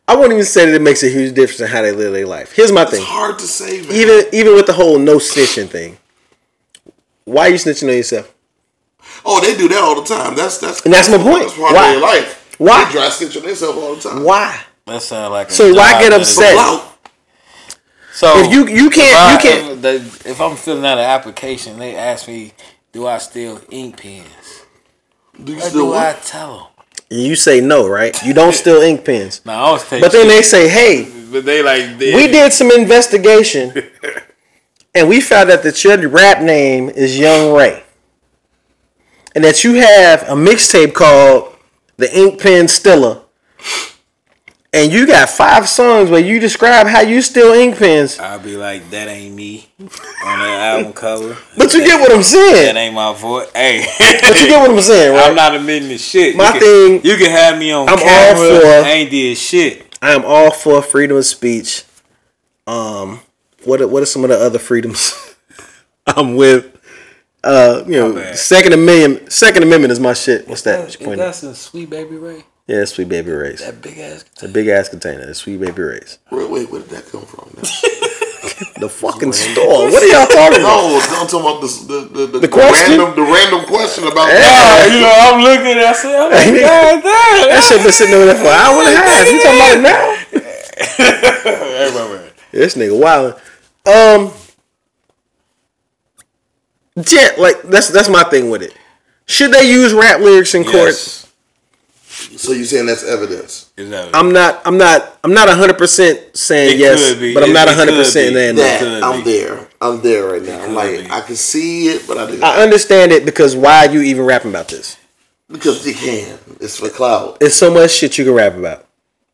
I wouldn't even say that it makes a huge difference in how they live their life. Here's my It's thing. hard to say, man. Even even with the whole no snitching thing. Why are you snitching on yourself? oh, they do that all the time. That's that's And that's my point. That's part Why? of their life. Why? They dry stitch on themselves all the time. Why? That sound like a So why job get upset? So If you you can't I, you can't if, the, if I'm filling out an application, they ask me, "Do I steal ink pens?" Do you What still do I tell them? You say no, right? You don't steal ink pens. No, I was taking. But then they say, hey, but they like they, we did some investigation and we found that that your rap name is Young Ray. And that you have a mixtape called The Ink Pen Stiller. And you got five songs where you describe how you steal ink pens. I'll be like, that ain't me on that album cover. But you get what I'm saying. That ain't my voice. Hey, But you get what I'm saying, right? I'm not admitting the shit. My you can, thing- you can have me on I'm all camera. for- I ain't did shit. I am all for freedom of speech. Um, what are, what are some of the other freedoms? I'm with. Uh, you know. Second Amendment. Second Amendment is my shit. What's that? What you pointing at? That's a Sweet Baby Ray. Yeah, Sweet Baby Ray's. That big ass. It's a big ass container. It's Sweet Baby Ray's. Wait, wait, where did that come from? The fucking store. What are y'all talking about? no, I'm talking about this, the the, the, the, question? random the random question about Yeah, you know, I'm looking. I said, I'm like, God damn. That shit been sitting over there for an hour and a half. You talking about it now? Everybody. This nigga wild. Um, yeah, like that's that's my thing with it. Should they use rap lyrics in court? Yes. So you're saying that's evidence? Is I'm not. I'm not. I'm not hundred percent saying It yes, could be. but I'm It- not it hundred could percent be. saying no. That I'm be. there. I'm there right now. I'm like be. I can see it, but I didn't I understand it because why are you even rapping about this? because you can. It's for clout. It's so much shit you can rap about.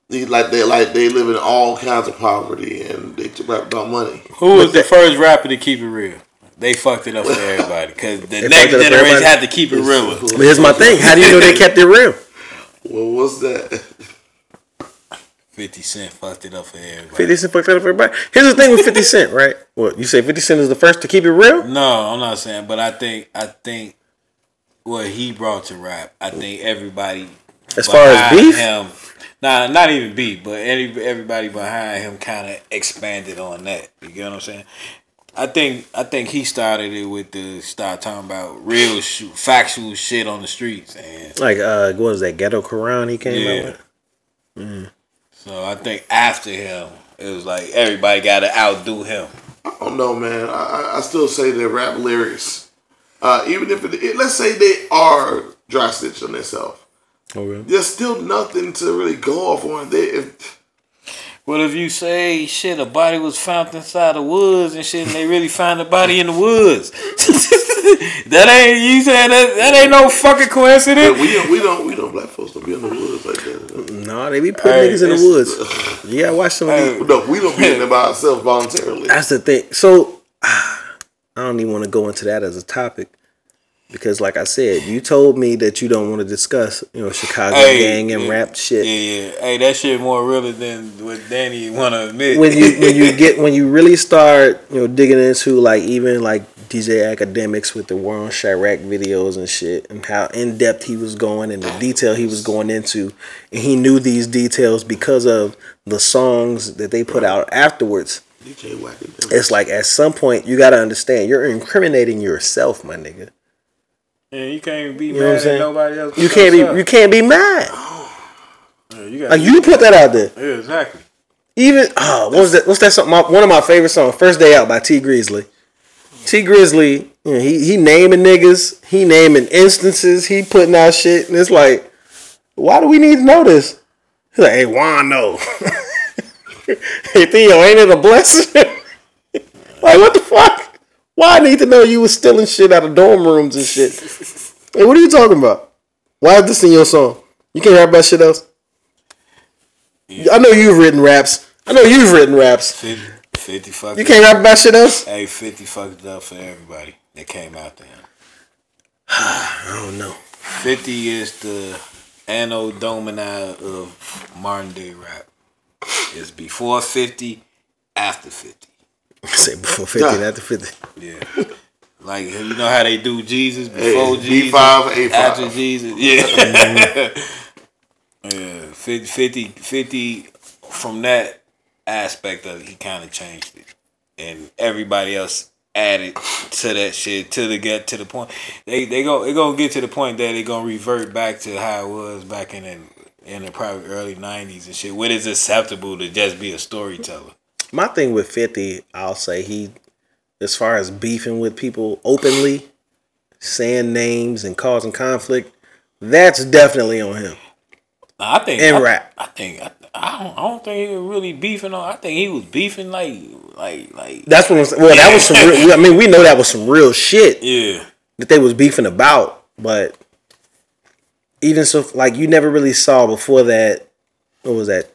They, like they like they live in all kinds of poverty and they rap about money. Who was the first rapper to keep it real? They fucked it up for everybody because the fucked next it up for generation everybody? had to keep it real. But here's my thing: How do you know they kept it real? Well, what's that? Fifty Cent fucked it up for everybody. Fifty Cent fucked it up for everybody. Here's the thing with Fifty Cent, right? What you say? Fifty Cent is the first to keep it real. No, I'm not saying, but I think I think what he brought to rap, I think everybody As far as behind beef? him, nah, not even beef, but any, everybody behind him kind of expanded on that. You get what I'm saying? I think I think he started it with the start talking about real, sh- factual shit on the streets, and Like, uh, what was that? Ghetto Quran he came Yeah. out with. so I think after him, it was like everybody got to outdo him. I don't know, man. I, I- I still say that rap lyrics, uh, even if it, it- let's say they are dry stitched on themselves, Okay. there's still nothing to really go off on. They if What if you say shit? A body was found inside the woods and shit, and they really find the body in the woods. that ain't you saying that? That ain't no fucking coincidence. we don't we don't we don't black folks don't be in the woods like that. No, they be putting Hey, niggas in the woods. You gotta watch some of these. No, we don't be in there by ourselves voluntarily. That's the thing. So I don't even want to go into that as a topic because, like I said, you told me that you don't want to discuss, you know, Chicago Hey, gang and yeah, rap shit. Yeah, yeah. Hey, that shit more realer than what Danny want to admit. When you when you get when you really start, you know, digging into like even like DJ Akademiks with the War on Chiraq videos and shit, and how in depth he was going and the detail he was going into, and he knew these details because of the songs that they put out afterwards. DJ Wacken. It's like at some point you gotta understand you're incriminating yourself, my nigga. Yeah, you can't be know what I'm mad at nobody else. You can't be yourself. you can't be mad. Yeah, you Like you put that out there. yeah, exactly. Even oh, what was that? What's that song? My, one of my favorite songs, "First Day Out" by Tee Grizzley. Tee Grizzley, you know, he he naming niggas, he naming instances, he putting out shit, and it's like, why do we need to know this? He's like, hey, Juan, no. hey Theo, ain't it a blessing? like, what the fuck? Why I need to know you was stealing shit out of dorm rooms and shit? Hey, what are you talking about? Why is this in your song? You can't rap about shit else. I know you've written raps. I know you've written raps. 50, 50 fucked You can't rap about shit else. Hey, 50 fucked up for everybody that came out there. I don't know. 50 is the anno domini of modern day rap. It's before 50, after 50. Say before fifty, not after fifty. Yeah. Like you know how they do Jesus before it's Jesus, B5, A5. after Jesus. Yeah. yeah. 50, 50, 50 from that aspect of it, he kind of changed it, and everybody else added to that shit to the get to the point. They they go they gonna get to the point that they gonna revert back to how it was back in the, in the probably early nineties and shit. What is acceptable to just be a storyteller. My thing with fifty, I'll say he, as far as beefing with people openly, saying names and causing conflict, that's definitely on him. I think And I, rap. I think I, I don't. I don't think he was really beefing on. I think he was beefing like like like. That's what I'm saying. Well, that was some. Real, I mean, we know that was some real shit Yeah. that they was beefing about, but even so, like you never really saw before that. What was that?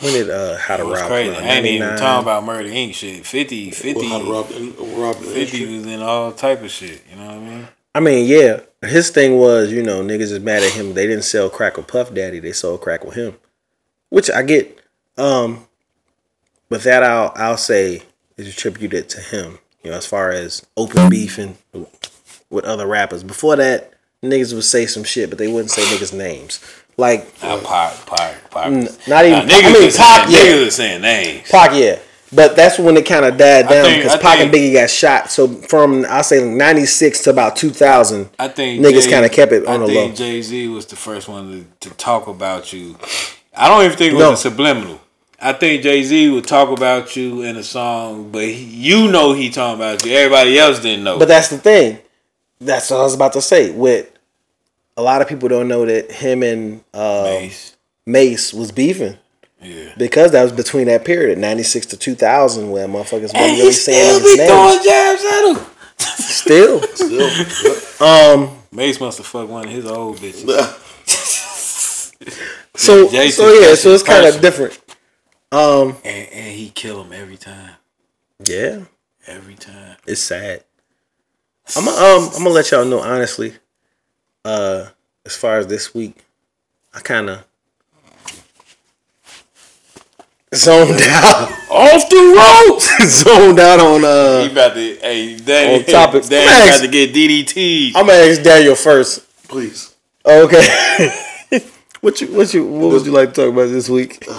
When did uh How to It was Rob? crazy. come? I ain't even talking about Murder Inc. shit. 50, 50, Well, how to rob rob 50 industry. was in all type of shit. You know what I mean? I mean, yeah. His thing was, you know, niggas is mad at him. They didn't sell crack with Puff Daddy. They sold crack with him, which I get. Um, but that I'll I'll say is attributed to him. You know, as far as open beefing with other rappers. Before that, niggas would say some shit, but they wouldn't say niggas' names. Like Nah, Pac, Pac, Pac. not even. Nah, niggas, I mean, Pac, saying, yeah. niggas saying names. Pac, yeah. But that's when it kind of died down because Pac and Biggie got shot. So from I say '96 to about 2000, I think niggas kind of kept it on I the low. think Jay Z was the first one to, to talk about you. I don't even think it was No. a subliminal. I think Jay Z would talk about you in a song, but he, you know he talking about you. Everybody else didn't know. But that's the thing. That's what I was about to say. With a lot of people don't know that him and uh, Mase. Mase, was beefing yeah. because that was between that period, '96 to 2000, where motherfuckers wasn't And really he saying still be his name. throwing jabs at him. Still, Still, um. Mase must have fucked one of his old bitches. So Jay so yeah, so it's kind of different. Um. And, and he kill him every time. Yeah, Every time. it's sad. I'm gonna um I'm gonna let y'all know honestly. Uh, as far as this week, I kind of zoned out Off the ropes! zoned out on uh. He about to, hey, Danny, On topic. Danny I'm about ask- to get DDT. I'm gonna ask Daniel first. please. Okay. what you what you what would you like to talk about this week?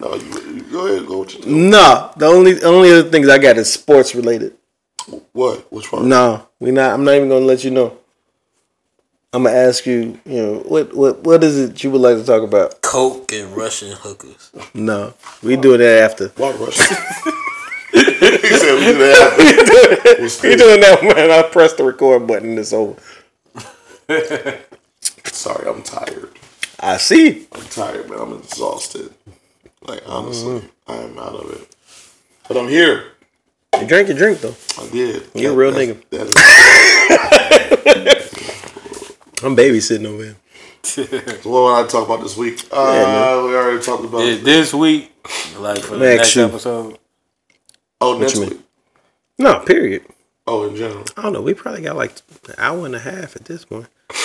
No, you, you go ahead. Go what you do. Nah, the only only other things I got is sports related. What? Which one? No, we not. I'm not even gonna let you know. I'm gonna ask you. You know what what what is it you would like to talk about? Coke and Russian hookers. No, we do that after. Why Russia? he said we do that. What's We doing that when I press the record button. It's over. Sorry, I'm tired. I see. I'm tired, man. I'm exhausted. Like honestly, mm-hmm. I am out of it. But I'm here. You drink your drink though. I did. you're a real nigga. that I'm babysitting over here. is- what would I talk about this week? Uh, we already talked about. This, this week, like for the Max next episode, oh, next week. No, period. Oh, in general. I don't know. We probably got like an hour and a half at this point. I'm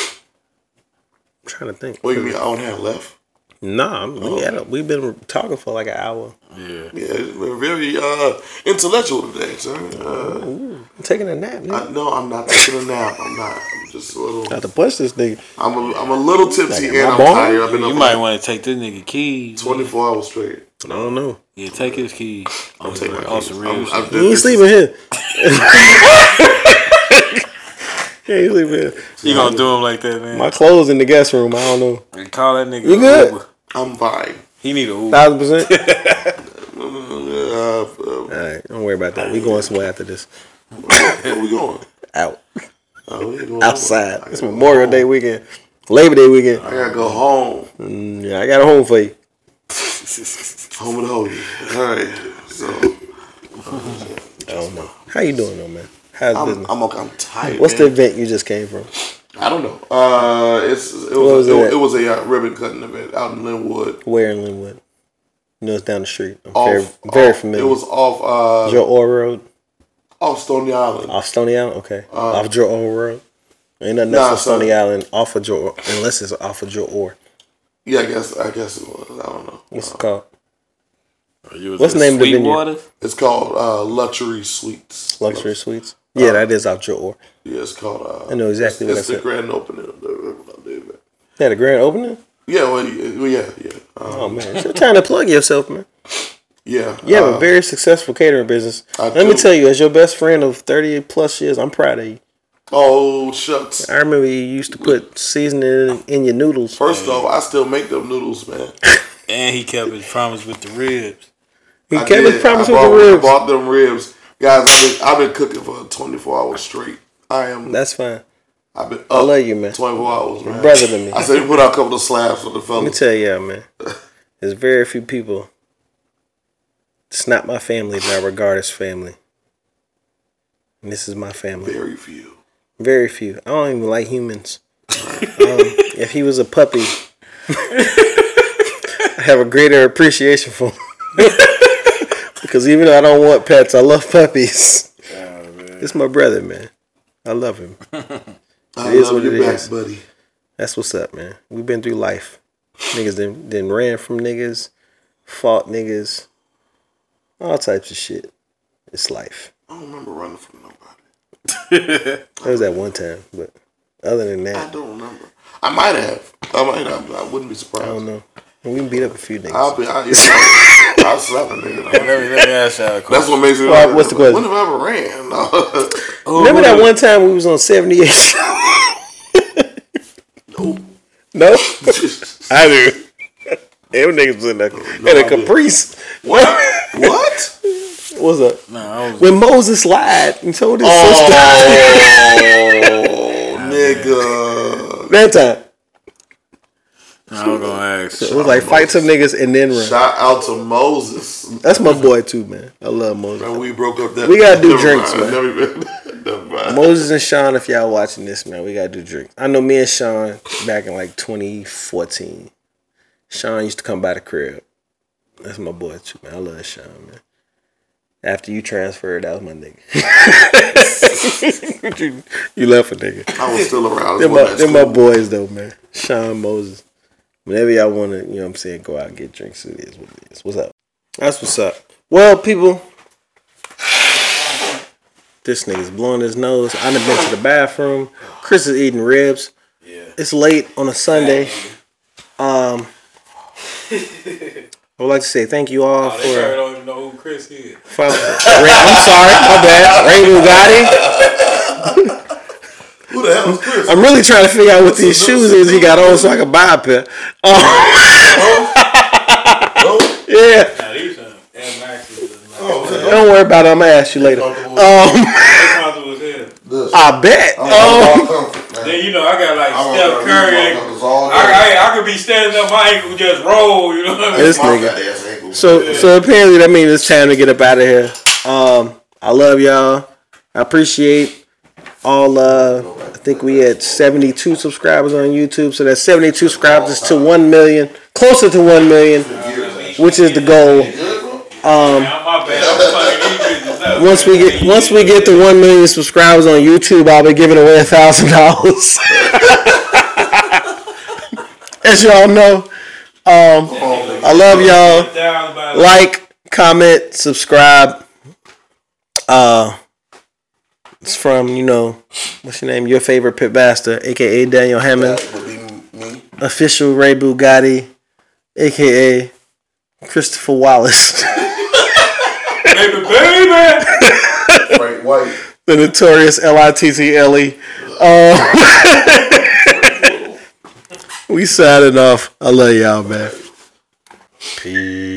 trying to think. What do you mean? I don't have left. Nah, I'm- we had a, we've been talking for like an hour. yeah. Yeah, we're very uh, intellectual today, sir. Uh, I'm taking a nap. I, no, I'm not taking a nap. I'm not. I'm just a little. Got to push this nigga. I'm a, I'm a little tipsy Like, and I'm ball? tired. I've been You up might for want to take this nigga keys. 24 hours straight. I don't know. Yeah, take his keys. On, Take my on keys. some real I'm- shit. I'm- You ain't sleeping here. yeah, you sleeping here. you gonna do him like that, man? My clothes in the guest room. I don't know. And call that nigga. You good? Uber. I'm fine. He need a Uber. Thousand percent. All right, don't worry about that. We going somewhere after this. where we going? Out Uh, we going outside. I It's gotta go Memorial home. Day weekend, Labor Day weekend. I gotta go home. Mm, yeah, I got a home for you. Home and holy. All right. So I don't know. How you doing though, man? How's I'm business? I'm, okay, I'm tired. What's the event you just came from? I don't know. Uh, it's it was was, it it, it was a uh, ribbon cutting event out in Lynwood. Where in Lynwood? You know, it's down the street. I'm Off, very, very off- familiar. It was off uh Joe Orr Road, off Stony Island. off Stony Island. Okay, off Joe Orr Road. Ain't nothing Uh, Nah, else on Stony. Island off of Joe, Orr, unless it's off of Joe Orr. Yeah, I guess I guess it was. I don't know. What's it called? You What's the name of the venue? It's called uh, Luxury Suites. Luxury Suites. Yeah, that is off Joe Orr. Yeah, it's called. Uh, I know exactly it's, what it's I the said. grand opening of the, of the event. Yeah, the grand opening. Yeah, well, yeah, yeah, yeah. Um, Oh man, it's your time to plug yourself, man. yeah. You have uh, a very successful catering business. I Let me tell you, as your best friend of thirty plus years, I'm proud of you. Oh shucks. I remember you used to put seasoning in your noodles. First off, I still make them noodles, man. And he kept his promise with the ribs. He I kept his promise I with bought, the I ribs. bought them ribs, guys. I've been, I've been cooking for 24 hours straight. I am. That's fine. I've been. Up I love you, man. 24 hours, man. Brother to me. I said put out a couple of slabs for the family. Let me tell you, man. There's very few people. It's not my family that I regard as family. And this is my family. Very few. Very few. I don't even like humans. um, if he was a puppy, I have a greater appreciation for him. Because even though I don't want pets, I love puppies. Oh, it's my brother, man. I love him. I It is love what you it back, is. buddy. That's what's up, man. We've been through life. Niggas then then ran from niggas, fought niggas, all types of shit. It's life. I don't remember running from nobody. That was at one time, but other than that, I don't remember. I might have. I might have. I wouldn't be surprised. I don't know. And we can beat up a few niggas. I'll be. I, yeah, I'll slap a nigga. Let me, let me ask y'all a question. That's what makes me. Well, what's the question? When have I ever ran? No. Who- oh, Remember who that one time we was on 78 show? no. I do. Them niggas was in oh, a, in a caprice. what? What? What's up? No, I was, When Moses lied and told his Oh, sister nigga. that time. I was gonna ask. It was like fight some niggas and then run. Shout out to Moses. That's my boy too, man. I love Moses. Man, we broke up that. We gotta do Never drinks, mind. man. Never, never. Moses and Sean, if y'all watching this, man, we gotta do drinks. I know me and Sean back in like 2014. Sean used to come by the crib. That's my boy too, man. I love Sean, man. After you transferred, that was my nigga. you, you left a nigga. I was still around. They're my, they're my boys though, man. Sean Moses. Whenever y'all wanna, you know what I'm saying, go out and get drinks, it is what it is. What's up? That's what's up. Well, people. This nigga's blowing his nose. I done been to the bathroom. Chris is eating ribs. Yeah. It's late on a Sunday. Um I would like to say thank you all for. Probably for, don't even know who Chris is. for Ray, I'm sorry, my bad. Ray Bugatti. Who the Chris? I'm really trying to figure out what these shoes is he got on so I can buy a pair. Oh, yeah. Now these are Air Maxes. and like- oh, okay. Don't worry about it. I'm gonna ask you later. Um, They comfortable as hell. This. I bet. I'm Um, all comfort, man. Then you know I got like I'm Steph Curry. leave and- motherfuckers all I. I, I could be standing up, my ankle just roll. You know what I mean? This nigga. fat ass ankle. So so apparently that means it's time to get up out of here. Um, I love y'all. I appreciate all. Uh, I think we had 72 subscribers on YouTube, so that's 72 subscribers to one million, closer to one million, which is the goal. Um, once we get once we get to one million subscribers on YouTube, I'll be giving away a thousand dollars. As y'all know, um, I love y'all. Like, comment, subscribe. Uh, it's from you know what's your name? Your favorite pit bastard, aka Daniel Hammond, That me. official Ray Bugatti, aka Christopher Wallace, baby, baby. Frank White. the notorious L I T T L E. Uh, we signing off. I love y'all, man. Peace.